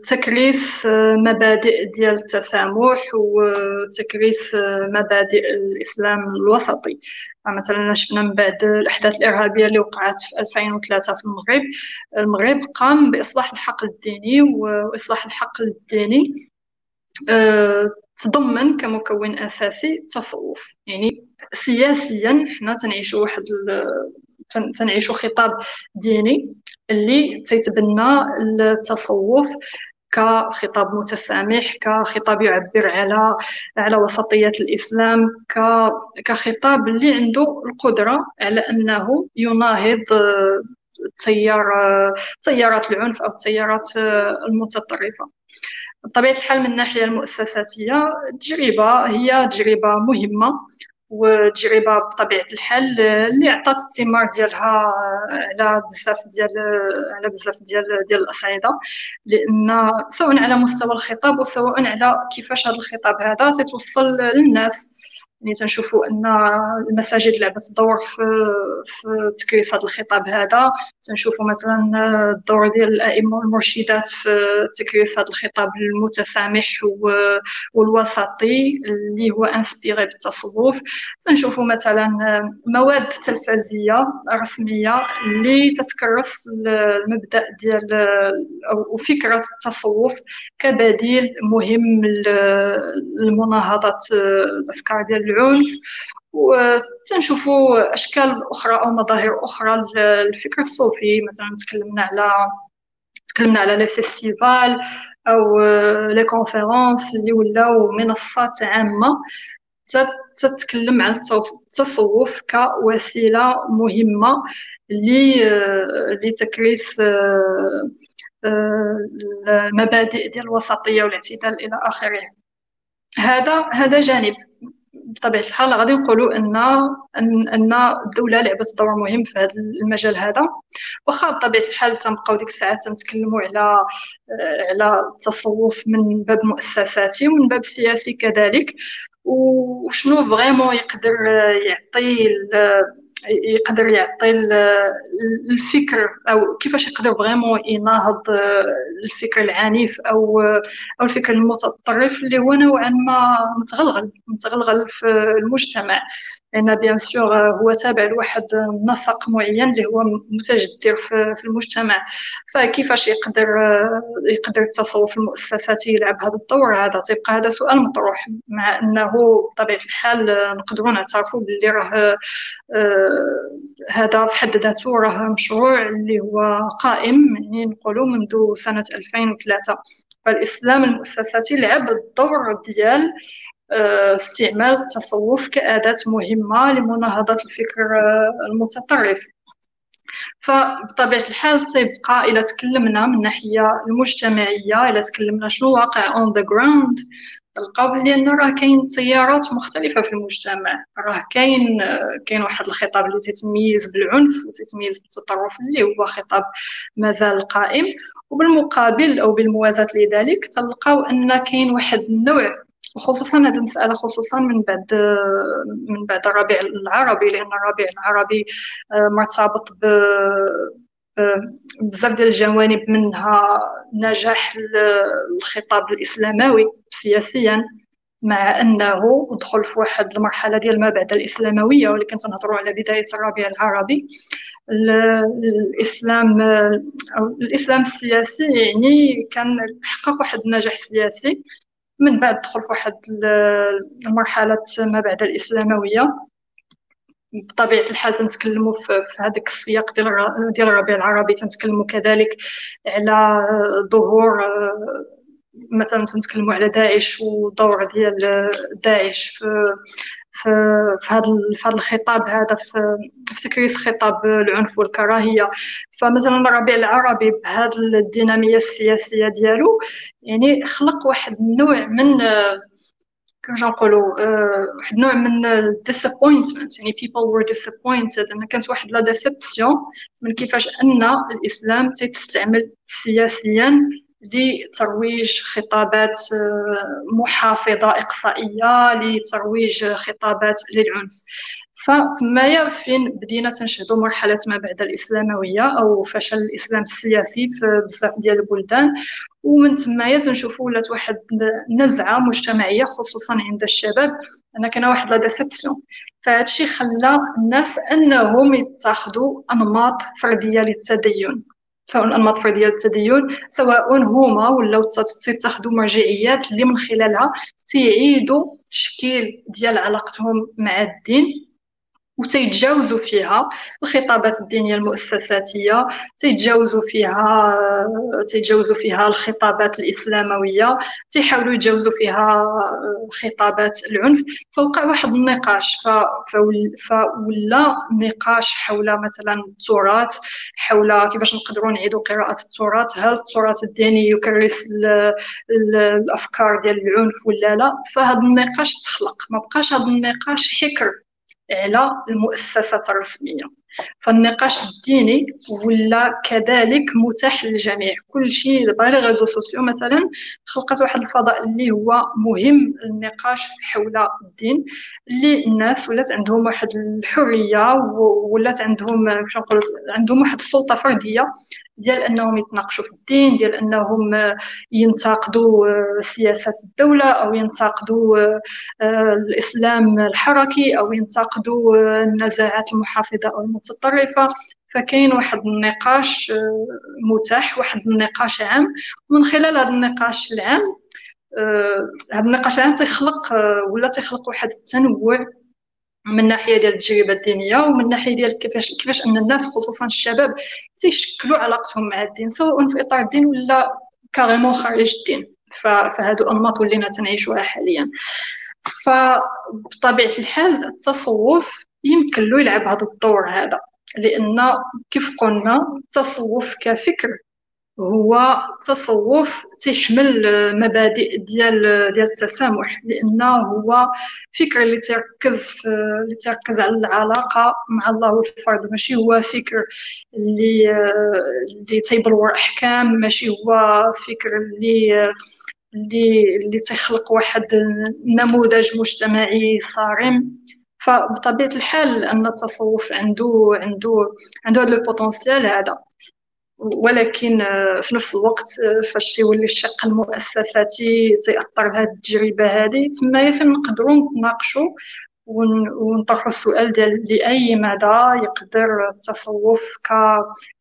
تكريس مبادئ ديال التسامح وتكريس مبادئ الإسلام الوسطي. مثلا شفنا من بعد الأحداث الإرهابية اللي وقعت في 2003 في المغرب. المغرب قام بإصلاح الحقل الديني وإصلاح الحقل الديني تضمن كمكون أساسي التصوف يعني سياسيا حنا تنعيشوا واحد تنعيشوا خطاب ديني اللي تيتبنى التصوف كخطاب متسامح كخطاب يعبر على على وسطية الإسلام كخطاب اللي عنده القدرة على أنه يناهض تيار تيارات العنف أو التيارات المتطرفة. بطبيعة الحال من الناحية المؤسساتية التجربة هي تجربة مهمة. وتجربة بطبيعة الحال اللي عطات الثمار ديالها على بزاف ديال على بزاف ديال ديال الأصعدة. لأن سواء على مستوى الخطاب وسواء على كيفاش هذا الخطاب هذا تتوصل للناس. يعني تنشوفوا أن المساجد لعبت دور في في تكريس هذا الخطاب هذا تنشوفوا مثلا الدور ديال الأئمة والمرشدات في تكريس هذا الخطاب المتسامح والوسطي اللي هو انسبيري بالتصوف. تنشوفوا مثلا مواد تلفزية رسمية اللي تتكرس المبدا ديال أو فكرة التصوف كبديل مهم لمناهضة الأفكار ديال العنف وتنشوفوا أشكال أخرى أو مظاهر أخرى للفكر الصوفي. مثلا تكلمنا على تكلمنا على les festivals أو les conférences اللي ولاو منصات عامة. تتكلم على التصوف كوسيلة مهمة لتكريس المبادئ ديال الوسطية والاعتدال إلى آخره. هذا هذا جانب. بطبيعة الحال غادي نقولوا ان ان الدولة لعبت دور مهم في هذا المجال هذا. واخا بطبيعة الحال تنبقاو ديك الساعات تنتكلموا على على التصوف من باب مؤسساتي ومن باب سياسي كذلك. وشنو vraiment يقدر يعطي يقدر يعطي الفكر أو كيفاش يقدر vraiment يناهض الفكر العنيف أو أو الفكر المتطرف اللي هو نوعا ما متغلغل متغلغل في المجتمع. لأن بيان سور هو تابع لواحد النسق معين اللي هو متجدر في المجتمع. فكيفاش يقدر يقدر التصوف المؤسساتي يلعب هذا الدور؟ هذا تيبقى هذا سؤال مطروح مع أنه بطبيعة الحال نقدروا نعترفوا باللي راه هذا في حد ذاته راه مشروع اللي هو قائم يعني نقولوا منذ سنة 2003 فالإسلام المؤسساتي لعب الدور ديال آه، استعمال التصوف كأداة مهمة لمناهضة الفكر آه، المتطرف. فبطبيعة الحال تيبقى إلا تكلمنا من الناحية المجتمعية إلا تكلمنا شنو واقع on the ground. تلقاو بلي ان راه كاين تيارات مختلفة في المجتمع. راه كاين كاين واحد الخطاب اللي تتميز بالعنف وتتميز بالتطرف اللي هو خطاب مازال قائم. وبالمقابل أو بالموازاة لذلك تلقاو أن كاين واحد النوع وخصوصا هذه المسألة خصوصا من بعد من بعد الربيع العربي لأن الربيع العربي آه، مرتبط ب بزاف ديال الجوانب منها نجاح الخطاب الإسلاموي سياسيا مع أنه دخل في واحد المرحلة ديال ما بعد الإسلاموية واللي كنت نهضروا على بداية الربيع العربي. الإسلام أو الإسلام السياسي يعني كان حقق واحد النجاح سياسي. من بعد دخل في واحد المرحلة ما بعد الإسلاموية. بطبيعة الحال تنتكلموا في هذاك السياق ديال الربيع العربي تنتكلموا كذلك على ظهور مثلا تنتكلموا على داعش ودور ديال داعش في في هذا في هذا الخطاب هذا في في تكريس خطاب العنف والكراهية. فمثلا الربيع العربي بهذه الدينامية السياسية ديالو يعني خلق واحد النوع من كيفاش نقولوا واحد النوع من disappointment. يعني people were disappointed. أن كانت واحد la déception من كيفاش أن الإسلام تستعمل سياسيا لترويج خطابات آه، محافظة إقصائية لترويج خطابات للعنف. فتمايا فين بدينا تنشهدوا مرحلة ما بعد الإسلاموية أو فشل الإسلام السياسي في بزاف ديال البلدان. ومن تمايا تنشوفوا ولات واحد نزعة مجتمعية خصوصا عند الشباب. ان كان واحد لا ديسيبسيون. فهذا الشيء خلى الناس أنهم يتخذوا أنماط فردية للتدين. سواء الأنماط الفردية للتدين سواء هما ولاو تيتخذوا مرجعيات اللي من خلالها تيعيدوا التشكيل ديال علاقتهم مع الدين. وتيتجاوزوا فيها الخطابات الدينية المؤسساتية تيتجاوزوا فيها تيتجاوزوا فيها الخطابات الإسلاموية تيحاولوا يتجاوزوا فيها خطابات العنف. فوقع واحد النقاش فولا نقاش حول مثلا التراث حول كيفاش نقدروا نعيدوا قراءة التراث هل التراث الديني يكرس الأفكار ديال العنف ولا لا. فهذا النقاش تخلق ما بقاش هذا النقاش حكر. على المؤسسات الرسمية. فالنقاش الديني ولا كذلك متاح للجميع. كل شيء دابا لي سوسيو مثلا خلقت واحد الفضاء اللي هو مهم للنقاش حول الدين اللي الناس ولات عندهم واحد الحرية ولات عندهم نقول عندهم واحد السلطة فردية. ديال أنهم يتناقشوا في الدين ديال أنهم ينتقدوا سياسات الدولة أو ينتقدوا آه، الإسلام الحركي أو ينتقدوا النزاعات المحافظة أو المتطرفة. فكاين واحد النقاش آه، متاح واحد النقاش عام. ومن خلال هذا النقاش العام آه، هذا النقاش العام تيخلق ولا تيخلق واحد التنوع من ناحية ديال التجربة الدينية ومن ناحية ديال كيفاش كيفاش أن الناس خصوصا الشباب تيشكلوا علاقتهم مع الدين سواء في إطار الدين ولا كاريمون خارج الدين. فهادو أنماط ولينا تنعيشوها حاليا. فبطبيعة الحال التصوف يمكن له يلعب هذا الدور هذا لأن كيف قلنا التصوف كفكر. هو تصوف تيحمل مبادئ ديال ديال التسامح لأنه هو فكر اللي تيركز في اللي تيركز على العلاقة مع الله والفرد. ماشي هو فكر اللي اللي تيبلور أحكام ماشي هو فكر اللي اللي اللي تيخلق واحد نموذج مجتمعي صارم. فبطبيعة الحال أن التصوف عنده عنده عنده هذا ال potentiel هذا. ولكن آه، في نفس الوقت آه، فاش تيولي الشق المؤسساتي تيأثر بهذه التجربة هذه تما فين نقدروا نتناقشوا ونطرحوا السؤال ديال لأي مدى يقدر التصوف.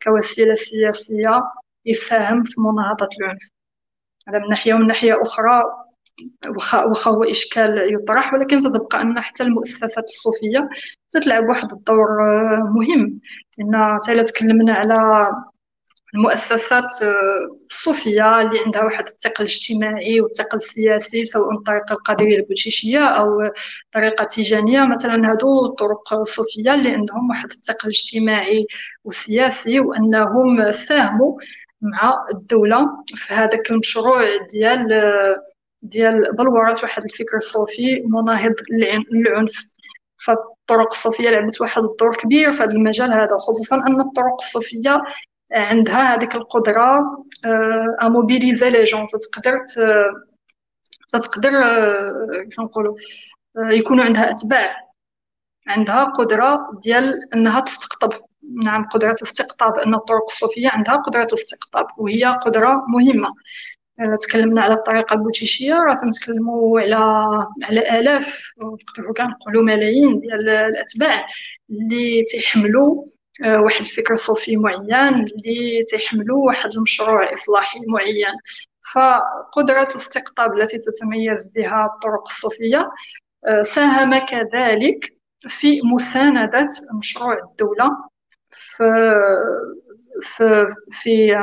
كوسيلة سياسية يساهم في مناهضة العنف هذا من ناحية ومن ناحية أخرى واخا هو إشكال يطرح ولكن تتبقى أن حتى المؤسسات الصوفية تتلعب واحد الدور آه، مهم لأن حتى تكلمنا على المؤسسات آه، الصوفية اللي عندها واحد الثقل الاجتماعي والثقل السياسي سواء من طريق القادرية البوتشيشية أو طريقة تيجانية. مثلا هادو الطرق الصوفية اللي عندهم واحد الثقل اجتماعي وسياسي وأنهم ساهموا مع الدولة في هذاك المشروع ديال ديال بلورة واحد الفكر الصوفي مناهض للعنف. فالطرق الصوفية لعبت واحد الدور كبير في هذا المجال هذا خصوصا أن الطرق الصوفية عندها هذيك القدرة اموبيليزي لي جون تقدر تقدر كيف نقولوا يكونوا عندها أتباع. عندها قدرة ديال إنها تستقطب. نعم قدرة استقطاب أن الطرق الصوفية عندها قدرة استقطاب وهي قدرة مهمة. تكلمنا على الطريقة البوتشيشية راه تنتكلموا على على آلاف نقدروا كاع نقولوا ملايين ديال الأتباع اللي تيحملوا آه، واحد الفكر صوفي معين اللي تيحملوا واحد المشروع إصلاحي معين. فقدرة الاستقطاب التي تتميز بها الطرق الصوفية آه، ساهم كذلك في مساندة مشروع الدولة في في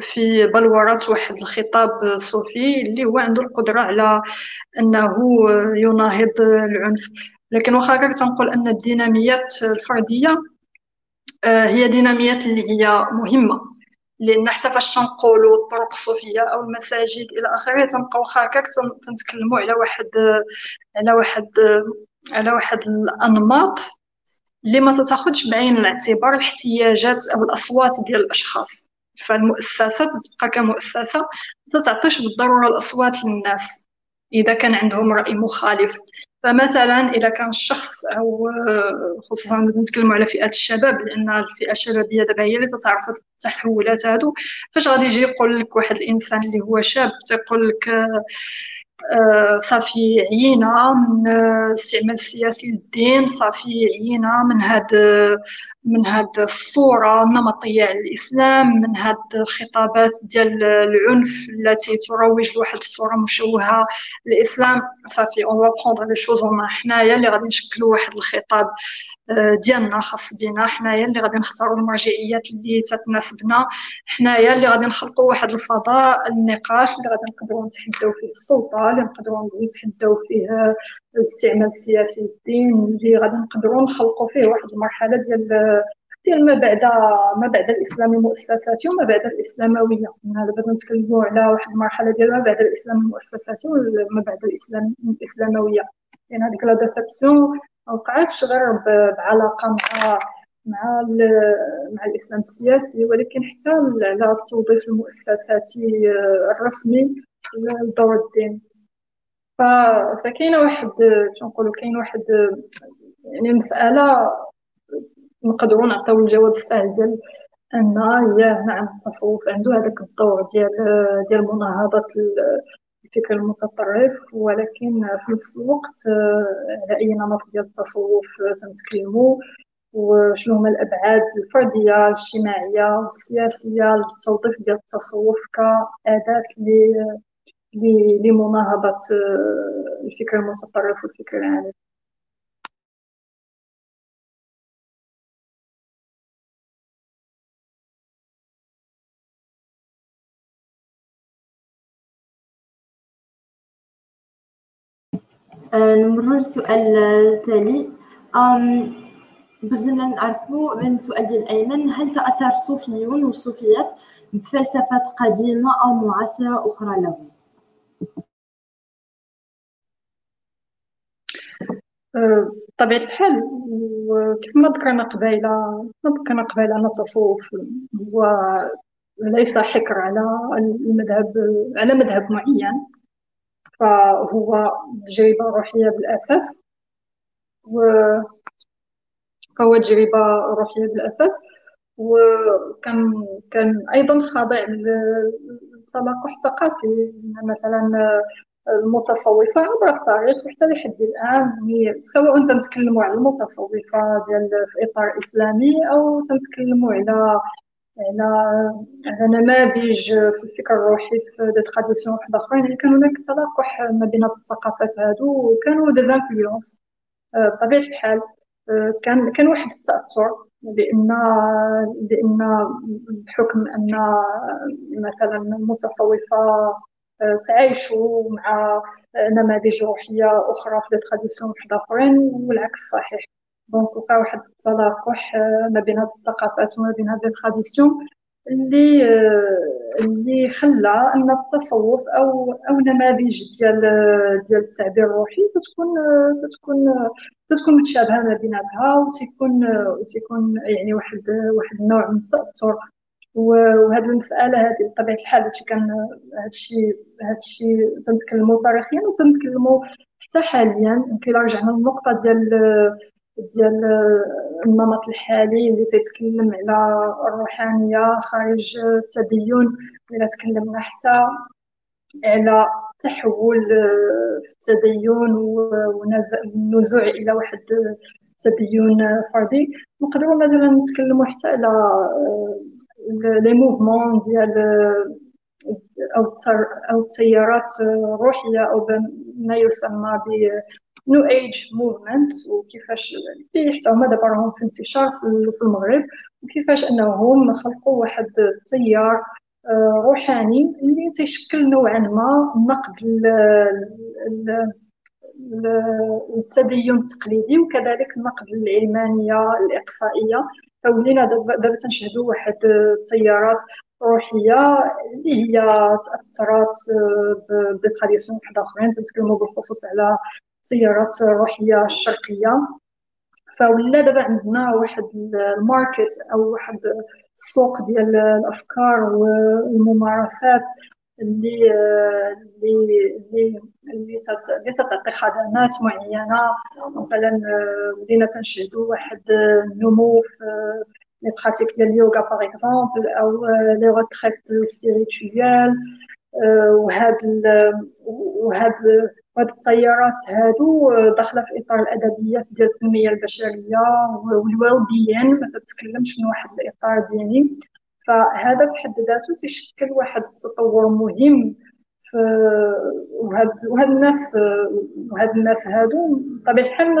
في بلورة واحد الخطاب صوفي اللي هو عنده القدرة على أنه يناهض العنف. لكن واخا تنقول أن الديناميات الفردية آه، هي ديناميات اللي هي مهمة. لأن حتى فاش تنقولوا الطرق الصوفية أو المساجد إلى آخره تنبقاو هكاك تنتكلموا على واحد على واحد على واحد الأنماط اللي ما تتاخذش بعين الاعتبار الاحتياجات أو الأصوات ديال الأشخاص. فالمؤسسة تبقى كمؤسسة ما تعطيش بالضرورة الأصوات للناس. إذا كان عندهم رأي مخالف فمثلا إذا كان الشخص أو خصوصا نتكلموا على فئات الشباب لأن الفئة الشبابية دابا هي اللي تتعرف التحولات هادو فاش غادي يجي يقول لك واحد الإنسان اللي هو شاب تيقول لك آه، صافي عيينا من الاستعمال السياسي للدين صافي عيينا من هاد من هاد الصورة النمطية على الإسلام من هاد الخطابات ديال العنف التي تروج لواحد الصورة مشوهة للإسلام. صافي اون prendre les choses en حنايا اللي غادي نشكلوا واحد الخطاب. آه، ديالنا خاص بينا حنايا اللي غادي نختاروا المرجعيات اللي تتناسبنا. حنايا اللي غادي نخلقوا واحد الفضاء النقاش اللي غادي نقدروا نتحداو فيه السلطة اللي نقدروا نتحداو فيه الاستعمال السياسي للدين اللي غادي نقدروا نخلقوا فيه واحد المرحلة ديال ديال ما بعد ما بعد الإسلام المؤسساتي وما بعد الإسلاموية. دابا بدنا نتكلموا على واحد المرحلة ديال ما بعد الإسلام المؤسساتي وما بعد الإسلام الإسلاموية. يعني هذيك لا ديسيبسيون وقعتش غير بعلاقة مع مع مع الإسلام السياسي ولكن حتى على التوظيف المؤسساتي الرسمي لدور الدين. فكاينه واحد نقولوا كاين واحد يعني مسألة نقدروا نعطيو الجواب السهل ديال أن هي نعم التصوف عنده هذاك الدور ديال ديال مناهضة الفكر المتطرف ولكن في نفس الوقت على أي نمط ديال التصوف تنتكلموا وشنو هما الأبعاد الفردية الاجتماعية السياسية للتوظيف ديال التصوف كأداة لمناهضة الفكر المتطرف والفكر العنيف آه، نمرر للسؤال التالي بغينا نعرفوا من سؤال ديال أيمن هل تأثر الصوفيون والصوفيات بفلسفات قديمة أو معاصرة أخرى لهم؟ بطبيعة الحال وكيف ما ذكرنا قبيلة ما ذكرنا قبيلة أن التصوف هو ليس حكر على المذهب على مذهب معين. فهو تجربة روحية بالأساس. و فهو تجربة روحية بالأساس. وكان كان أيضا خاضع للتلقح الثقافي مثلا المتصوفة عبر التاريخ حتى لحد الآن يعني سواء تنتكلموا على المتصوفة ديال في إطار إسلامي أو تنتكلموا على على نماذج في الفكر الروحي في des traditions واحد اخرين يعني كان هناك تلاقح ما بين الثقافات هادو وكانوا des influences آه، بطبيعة الحال آه، كان كان واحد التأثر بان بأن بحكم أن مثلا المتصوفه آه، تعايشوا مع نماذج روحية أخرى في دي تراديسيون واحد اخرين والعكس صحيح. donc وقع واحد التلاقح ما بين هاد الثقافات وما بين هاد ال traditions اللي اللي خلى ان التصوف أو أو نماذج ديال ديال التعبير الروحي تتكون تتكون تتكون متشابهه ما بيناتها وتيكون وتيكون يعني واحد واحد النوع من التاثر وهذه المساله هذه بطبيعه الحال هادشي كان هادشي هادشي تنتكلموا تاريخيا وتنتكلموا حتى حاليا يمكن رجعنا للنقطه ديال ديال النمط الحالي اللي تيتكلم على الروحانية خارج التدين إلى تكلمنا حتى على تحول في التدين والنزوع إلى واحد التدين فردي. نقدروا مثلا نتكلموا حتى على لي موفمون ديال أو أو التيارات الروحيه أو ما يسمى ب New Age movement وكيفاش حتى هما دابا راهم في انتشار في المغرب وكيفاش أنهم خلقوا واحد التيار آه، روحاني اللي تيشكل نوعا ما نقد التدين التقليدي وكذلك نقد العلمانية الإقصائية. فولينا دابا تنشهدوا واحد التيارات روحية اللي هي تأثرت ب traditions واحد آخرين تنتكلموا بالخصوص على التيارات الروحية الشرقية. فولا دابا عندنا واحد ال market أو واحد السوق ديال الأفكار والممارسات اللي اللي اللي اللي تتعطي خدمات معينة. مثلا ولينا تنشهدوا واحد النمو في les pratiques ديال اليوغا par exemple أو les retraites spirituelles. وهاد وهاد وهاد التيارات هادو داخلة في إطار الادبيات ديال التنمية البشرية وال well-being ما تتكلمش من واحد الإطار ديني. فهذا في حد ذاته تيشكل واحد التطور مهم في وهاد وهاد الناس وهاد الناس هادو. بطبيعة الحال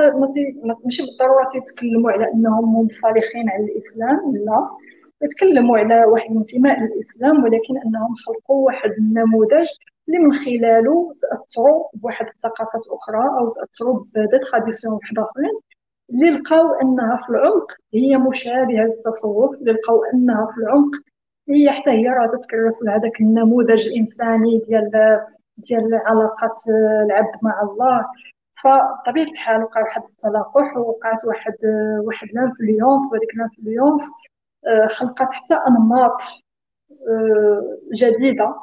ماشي بالضرورة تيتكلموا على إنهم منصلخين على الإسلام لا. يتكلموا على واحد الانتماء للإسلام ولكن إنهم خلقوا واحد النموذج اللي من خلاله تاثروا بواحد الثقافات أخرى أو تأثروا بدي تراديسيون واحد آخرين اللي لقاو أنها في العمق هي مشابهة للتصوف اللي لقاو أنها في العمق هي حتى هي راه تتكرس لهذاك النموذج الإنساني ديال ديال علاقه العبد مع الله. فطبيعه الحال وقع واحد التلاقح ووقعت واحد واحد l'influence وهذيك l'influence آه، خلقت حتى أنماط آه، جديدة.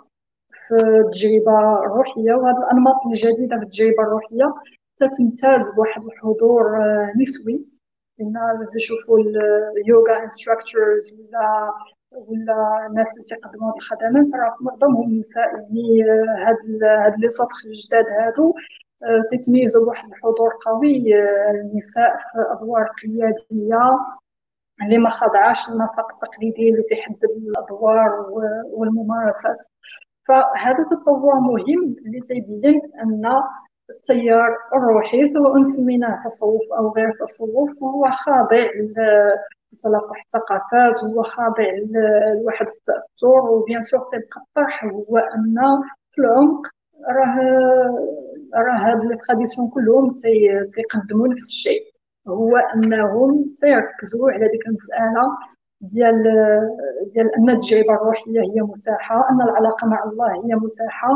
في التجربه الروحيه وهذه الأنماط الجديدة في التجربه الروحية تتمتاز بواحد الحضور آه، نسوي. لأن تشوفوا ال yoga instructors ولا ولا الناس اللي تيقدموا الخدمات راه معظمهم نساء يعني هاد هاد لي صوفخ الجداد هادو تيتميزوا بواحد الحضور قوي النساء في أدوار قيادية اللي ما خاضعاش للنسق التقليدي اللي تيحدد الأدوار والممارسات. فهذا تطور مهم اللي تيبين أن التيار الروحي سواء سميناه تصوف أو غير تصوف هو خاضع لتلاقح الثقافات هو خاضع لواحد التأثر و bien sûr تيبقى الطرح هو أن في العمق راه راه هاد les traditions كلهم تيقدموا نفس الشيء. هو أنهم تيركزوا على ديك المسألة ديال ديال أن التجربة الروحية هي متاحة أن العلاقة مع الله هي متاحة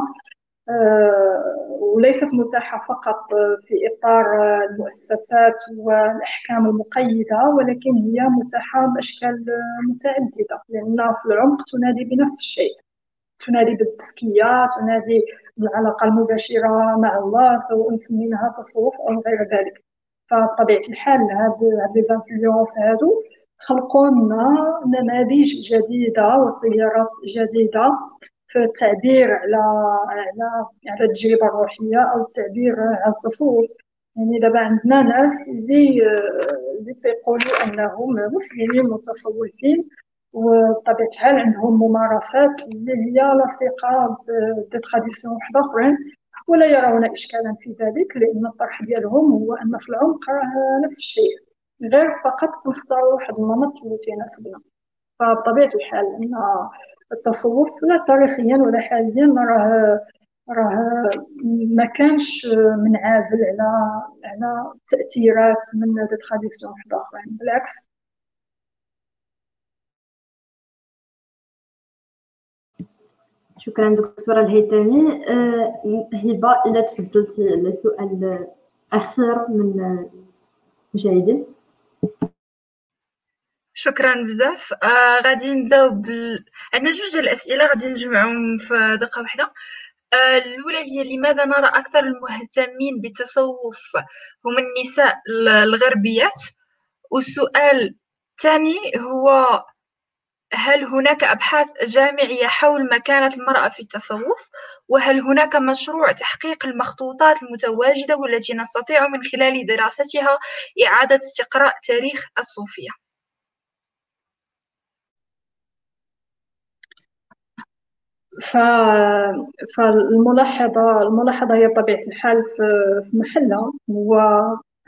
آه، وليست متاحة فقط في إطار المؤسسات والأحكام المقيدة ولكن هي متاحة بأشكال متعددة. لأنها في العمق تنادي بنفس الشيء. تنادي بالتزكية تنادي بالعلاقة المباشرة مع الله سواء سميناها تصوف أو غير ذلك. فبطبيعة الحال هاد لي هادو خلقوا لنا نماذج جديدة وتيارات جديدة في التعبير على على على التجربة الروحية أو التعبير على التصوف يعني دابا عندنا ناس اللي اللي تيقولوا أنهم مسلمين متصوفين وبطبيعة الحال عندهم ممارسات اللي هي لاصقة بدي تراديسيون واحدة أخرين ولا يرون اشكالا في ذلك لأن الطرح ديالهم هو أن في العمق راه نفس الشيء. غير فقط تنختاروا واحد النمط اللي تيناسبنا. فبطبيعة الحال إن التصوف لا تاريخيا ولا حاليا راه راه ما كانش منعزل على على تأثيرات من دي تراديسيون واحدة آخرين. بالعكس. شكرا دكتورة الهيثمي أه هبة إلا تفضلتي السؤال الأخير من المشاهدين. شكرا بزاف آه غادي نبداو بال... عندنا جوج الأسئلة غادي نجمعهم في دقة واحدة آه الأولى هي لماذا نرى أكثر المهتمين بالتصوف هم النساء الغربيات والسؤال الثاني هو هل هناك أبحاث جامعية حول مكانة المرأة في التصوف؟ وهل هناك مشروع تحقيق المخطوطات المتواجدة والتي نستطيع من خلال دراستها إعادة استقراء تاريخ الصوفية؟ ف... فالملاحظة الملاحظة هي بطبيعة الحال في محلها. هو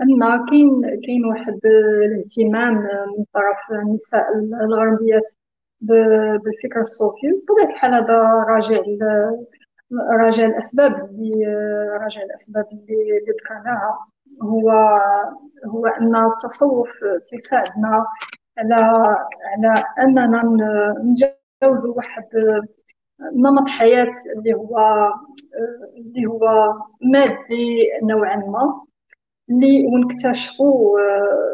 أن كاين كاين واحد الاهتمام من طرف النساء الغربيات بالفكر الصوفي. بطبيعة الحال هذا راجع راجع الأسباب اللي راجع الأسباب اللي, اللي ذكرناها. هو هو أن التصوف تساعدنا على على أننا نتجاوز واحد نمط حياة اللي هو اللي هو مادي نوعا ما اللي ونكتشفوا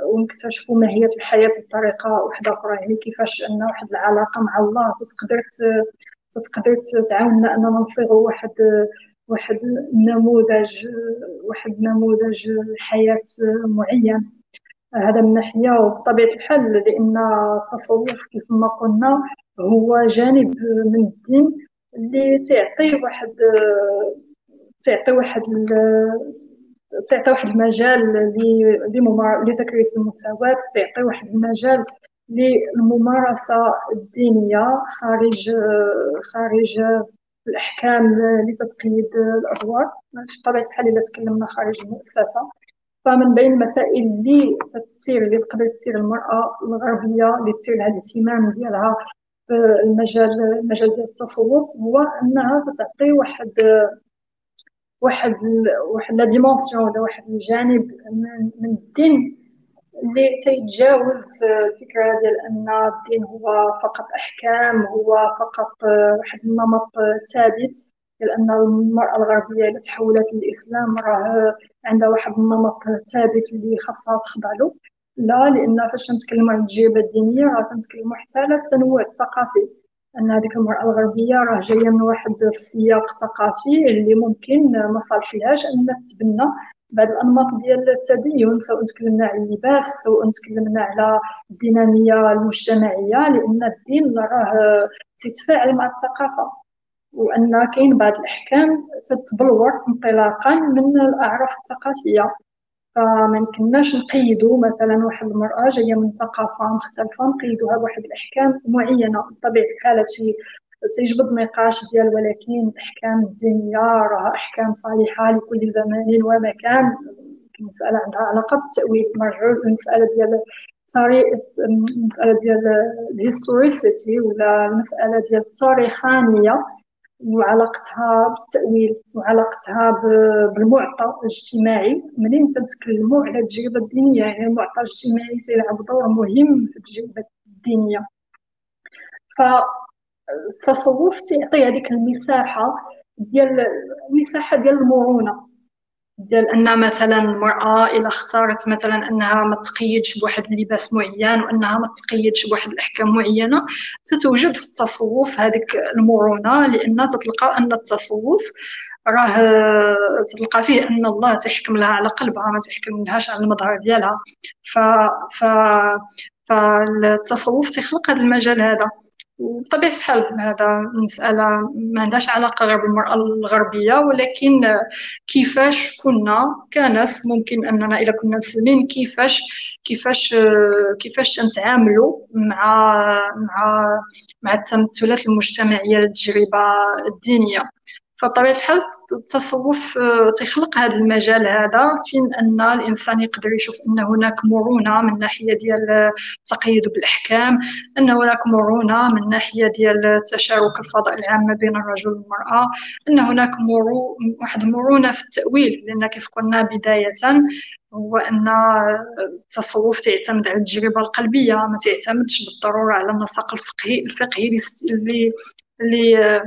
ونكتشفوا ماهية الحياة بطريقة واحدة أخرى. يعني كيفاش أن واحد العلاقة مع الله تقدر تقدر تعاوننا اننا نصيغوا واحد واحد النموذج واحد نموذج حياة معين هذا من ناحية وبطبيعة الحال لأن التصوف كيف ما قلنا هو جانب من الدين اللي تعطي واحد تعطي واحد تعطي واحد المجال لتكريس المساواة تعطي واحد المجال للممارسة الدينية خارج خارج الأحكام لتقييد الأدوار. بطبيعة الحال إذا تكلمنا خارج المؤسسة. فمن بين المسائل اللي تثير اللي تقدر تثير المرأة الغربية اللي تثير هذا الاهتمام ديالها المجال المجال ديال التصوف هو أنها تعطي واحد واحد واحد لا ديمونسيون ولا واحد الجانب من, من الدين اللي تيتجاوز الفكرة ديال أن الدين هو فقط أحكام هو فقط واحد النمط ثابت ديال أن المرأة الغربية اذا تحولت للإسلام راه عندها واحد النمط ثابت اللي خاصها تخضع له. لا لأن فاش نتكلموا عن التجربة الدينية راه تنتكلموا حتى على التنوع الثقافي. أن هذيك المرأة الغربية راه جاية من واحد السياق ثقافي اللي ممكن ما صالحلهاش أن تتبنى بعض الأنماط ديال التدين سواء تكلمنا على اللباس سواء تكلمنا على الدينامية المجتمعية لأن الدين راه تتفاعل مع الثقافة. وأن كاين بعض الأحكام تتبلور انطلاقا من الأعراف الثقافية. فما يمكنناش نقيدو مثلا واحد المرأة جاية من ثقافة مختلفة نقيدوها بواحد الأحكام معينة. بطبيعة الحال هادشي تيجبد النقاش ديال ولكن الأحكام الدينية راها أحكام صالحة لكل زمان ومكان. المسألة عندها علاقة بالتأويل مرجعو المسألة ديال طريقة المسألة ديال الهيستوريسيتي ولا المسألة ديال التاريخانية. وعلاقتها بالتأويل وعلاقتها بالمعطى الاجتماعي. منين تنتكلموا على التجربة الدينية؟ يعني المعطى الاجتماعي تيلعب دور مهم في التجربة الدينية. فالتصوف تيعطي هذيك المساحة ديال المساحة ديال المرونة. ديال أن مثلا المرأة إلا اختارت مثلا أنها ما تقيدش بواحد اللباس معين وأنها ما تقيدش بواحد الأحكام معينة تتوجد في التصوف هذيك المرونة لأن تتلقى أن التصوف راه تلقى فيه أن الله تحكم لها على قلبها ما تحكم لهاش على المظهر ديالها. ف ف فالتصوف تخلق هذا المجال هذا. وبطبيعة الحال هذا مسألة ما عندهاش علاقة غير بالمرأة الغربية ولكن كيفاش كنا كناس ممكن أننا إذا كنا مسلمين كيفاش كيفاش كيفاش نتعاملوا مع مع مع التمثلات المجتمعية للتجربة الدينية. فطبيعة الحال التصوف آه، تخلق هذا المجال هذا فين أن الإنسان يقدر يشوف أن هناك مرونة من ناحية ديال التقيد بالأحكام أن هناك مرونة من ناحية ديال تشارك الفضاء العامة بين الرجل والمرأة أن هناك مرو واحد المرونة في التأويل لأن كيف قلنا بداية هو أن التصوف تعتمد على التجربة القلبية ما تعتمدش بالضرورة على النسق الفقهي الفقهي اللي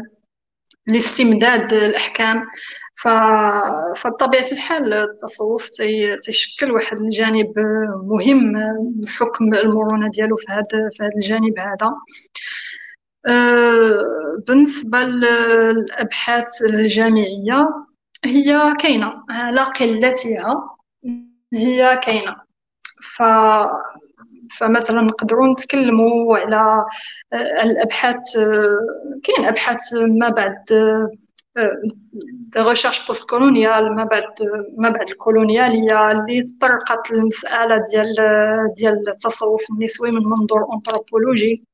لاستمداد الأحكام. فبطبيعة الحال التصوف تيشكل واحد الجانب مهم بحكم المرونة ديالو في هذا في هذا الجانب هذا. أه، بالنسبة للأبحاث الجامعية هي كاينة على قلتها هي كاينة. ف فمثلا نقدروا نتكلموا على الأبحاث كاين أبحاث ما بعد recherches post-coloniales ما بعد ما بعد الكولونيالية اللي تطرقت للمسألة ديال ديال التصوف النسوي من منظور انثروبولوجي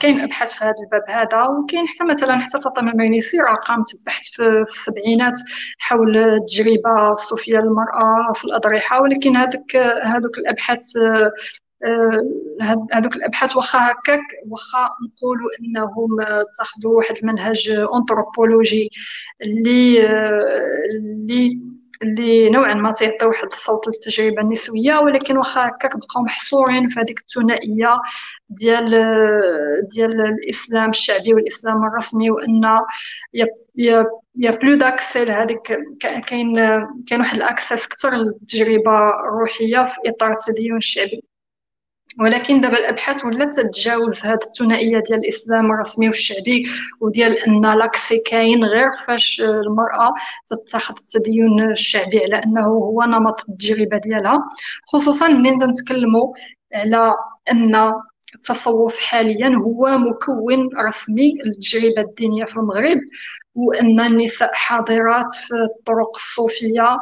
كاين أبحاث في هذا الباب هذا وكاين حتى مثلا حتى فاطمة مرنيسي راه قامت ببحث في, السبعينات حول التجربة الصوفية للمرأة في الأضرحة ولكن هذوك هذوك الأبحاث هذوك الأبحاث واخا هكاك واخا نقولوا إنهم اتخذوا واحد المنهج انثروبولوجي اللي اللي اللي نوعا ما تيعطي واحد الصوت للتجربة النسوية ولكن واخا هكاك بقاو محصورين في هذيك الثنائية ديال ديال الإسلام الشعبي والإسلام الرسمي وأن y a y a plus d'accès لهذيك كاين كاين واحد ال access كثر للتجربة الروحية في إطار التدين الشعبي. ولكن دابا الأبحاث ولات تتجاوز هذه الثنائية ديال الإسلام الرسمي والشعبي وديال أن لاكسي كاين غير فاش المرأة تتخذ التدين الشعبي على أنه هو نمط التجربة ديالها. خصوصا ملي نتكلموا على أن التصوف حاليا هو مكون رسمي للتجربة الدينية في المغرب وأن النساء حاضرات في الطرق الصوفية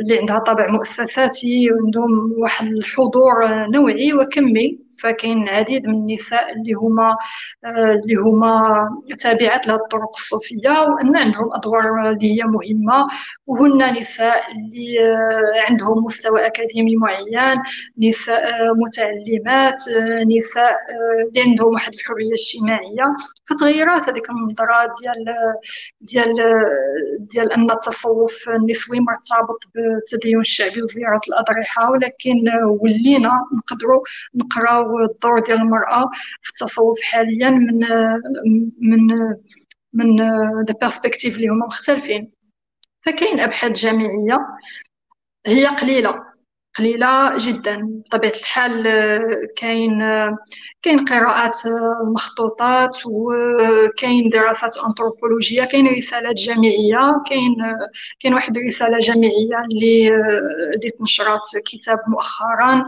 اللي عندها طابع مؤسساتي وعندهم واحد الحضور نوعي وكمي. فكاين العديد من النساء اللي هما آه، اللي هما تابعات لهذه الطرق الصوفية وأن عندهم أدوار اللي هي مهمة وهن نساء اللي آه، عندهم مستوى أكاديمي معين نساء آه، متعلمات نساء اللي عندهم واحد الحرية الاجتماعية. فتغيرات هذيك النظره ديال ديال ديال أن التصوف النسوي مرتبط بالتدين الشعبي وزيارة الأضرحة ولكن ولينا نقدروا نقراو الدور ديال المرأة في التصوف حاليا من من من دي بيرسبكتيف اللي هما مختلفين. فكاين أبحاث جامعية هي قليلة. قليلة جدا. بطبيعة الحال كاين كاين قراءات مخطوطات وكاين دراسات أنثروبولوجية كاين رسالات جامعية كاين كاين واحد الرسالة جامعية اللي اللي تنشرات كتاب مؤخرا.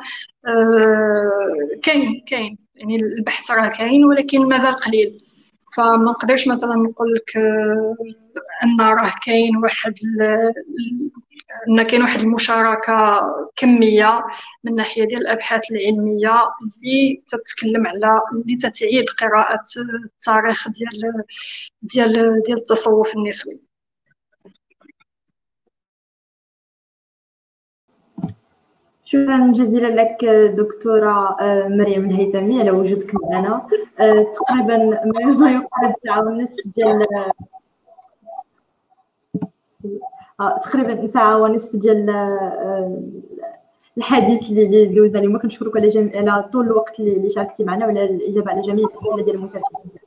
كاين كاين. يعني البحث راه كاين ولكن مازال قليل. فما نقدرش مثلا نقول لك إن راه كاين واحد إن كاين واحد المشاركة كمية من ناحية ديال الأبحاث العلمية اللي تتكلم على اللي تتعيد قراءة التاريخ ديال ديال ديال التصوف النسوي. شكرا جزيلا لك دكتورة آه، مريم الهيثمي على وجودك معنا. آه، تقريبا ما يقارب ساعة ونصف ديال آه، تقريبا ساعة ونصف ديال الحديث اللي دوزنا اليوم. كنشكرك على جميع على طول الوقت اللي شاركتي معنا وعلى الإجابة على جميع الأسئلة ديال المتابعين.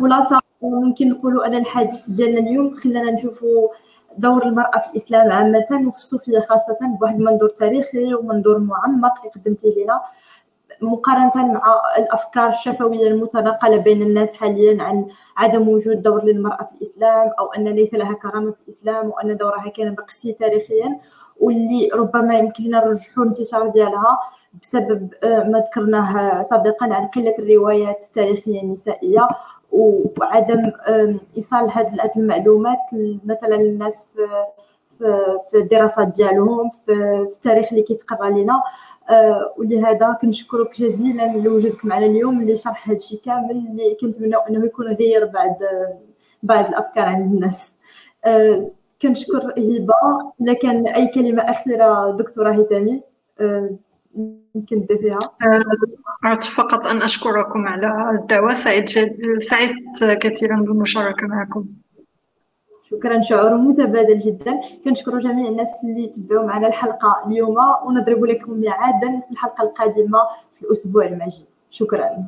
خلاصة ممكن نقولوا أن الحديث ديالنا اليوم خلانا نشوفوا دور المرأة في الإسلام عامة وفي الصوفية خاصة بواحد المنظور تاريخي ومنظور معمق اللي قدمتيه لنا مقارنة مع الأفكار الشفوية المتناقلة بين الناس حاليا عن عدم وجود دور للمرأة في الإسلام أو أن ليس لها كرامة في الإسلام وأن دورها كان نقصي تاريخيا واللي ربما يمكن لنا نرجحوا الانتشار ديالها بسبب آه، ما ذكرناه سابقا عن قلة الروايات التاريخية النسائية. وعدم إيصال هذه المعلومات مثلا للناس في في الدراسات ديالهم في التاريخ اللي كيتقرا لنا أه، ولهذا كنشكرك جزيلا لوجودك معنا اليوم اللي شرح هذا الشيء كامل اللي كنتمنى أنه يكون غير بعض بعض الأفكار عند الناس. أه، كنشكر هبه كان أي كلمة أخيرة دكتورة هيثمي أه، يمكن تضيفيها أردت فقط أن أشكركم على الدعوة. سعيد جد... سعدت كثيرا بالمشاركة معكم. شكرا شعور متبادل جدا. كنشكر جميع الناس اللي تبعوا معنا الحلقة اليوم. ونضرب لكم ميعادا في الحلقة القادمة في الأسبوع المجيد شكرا.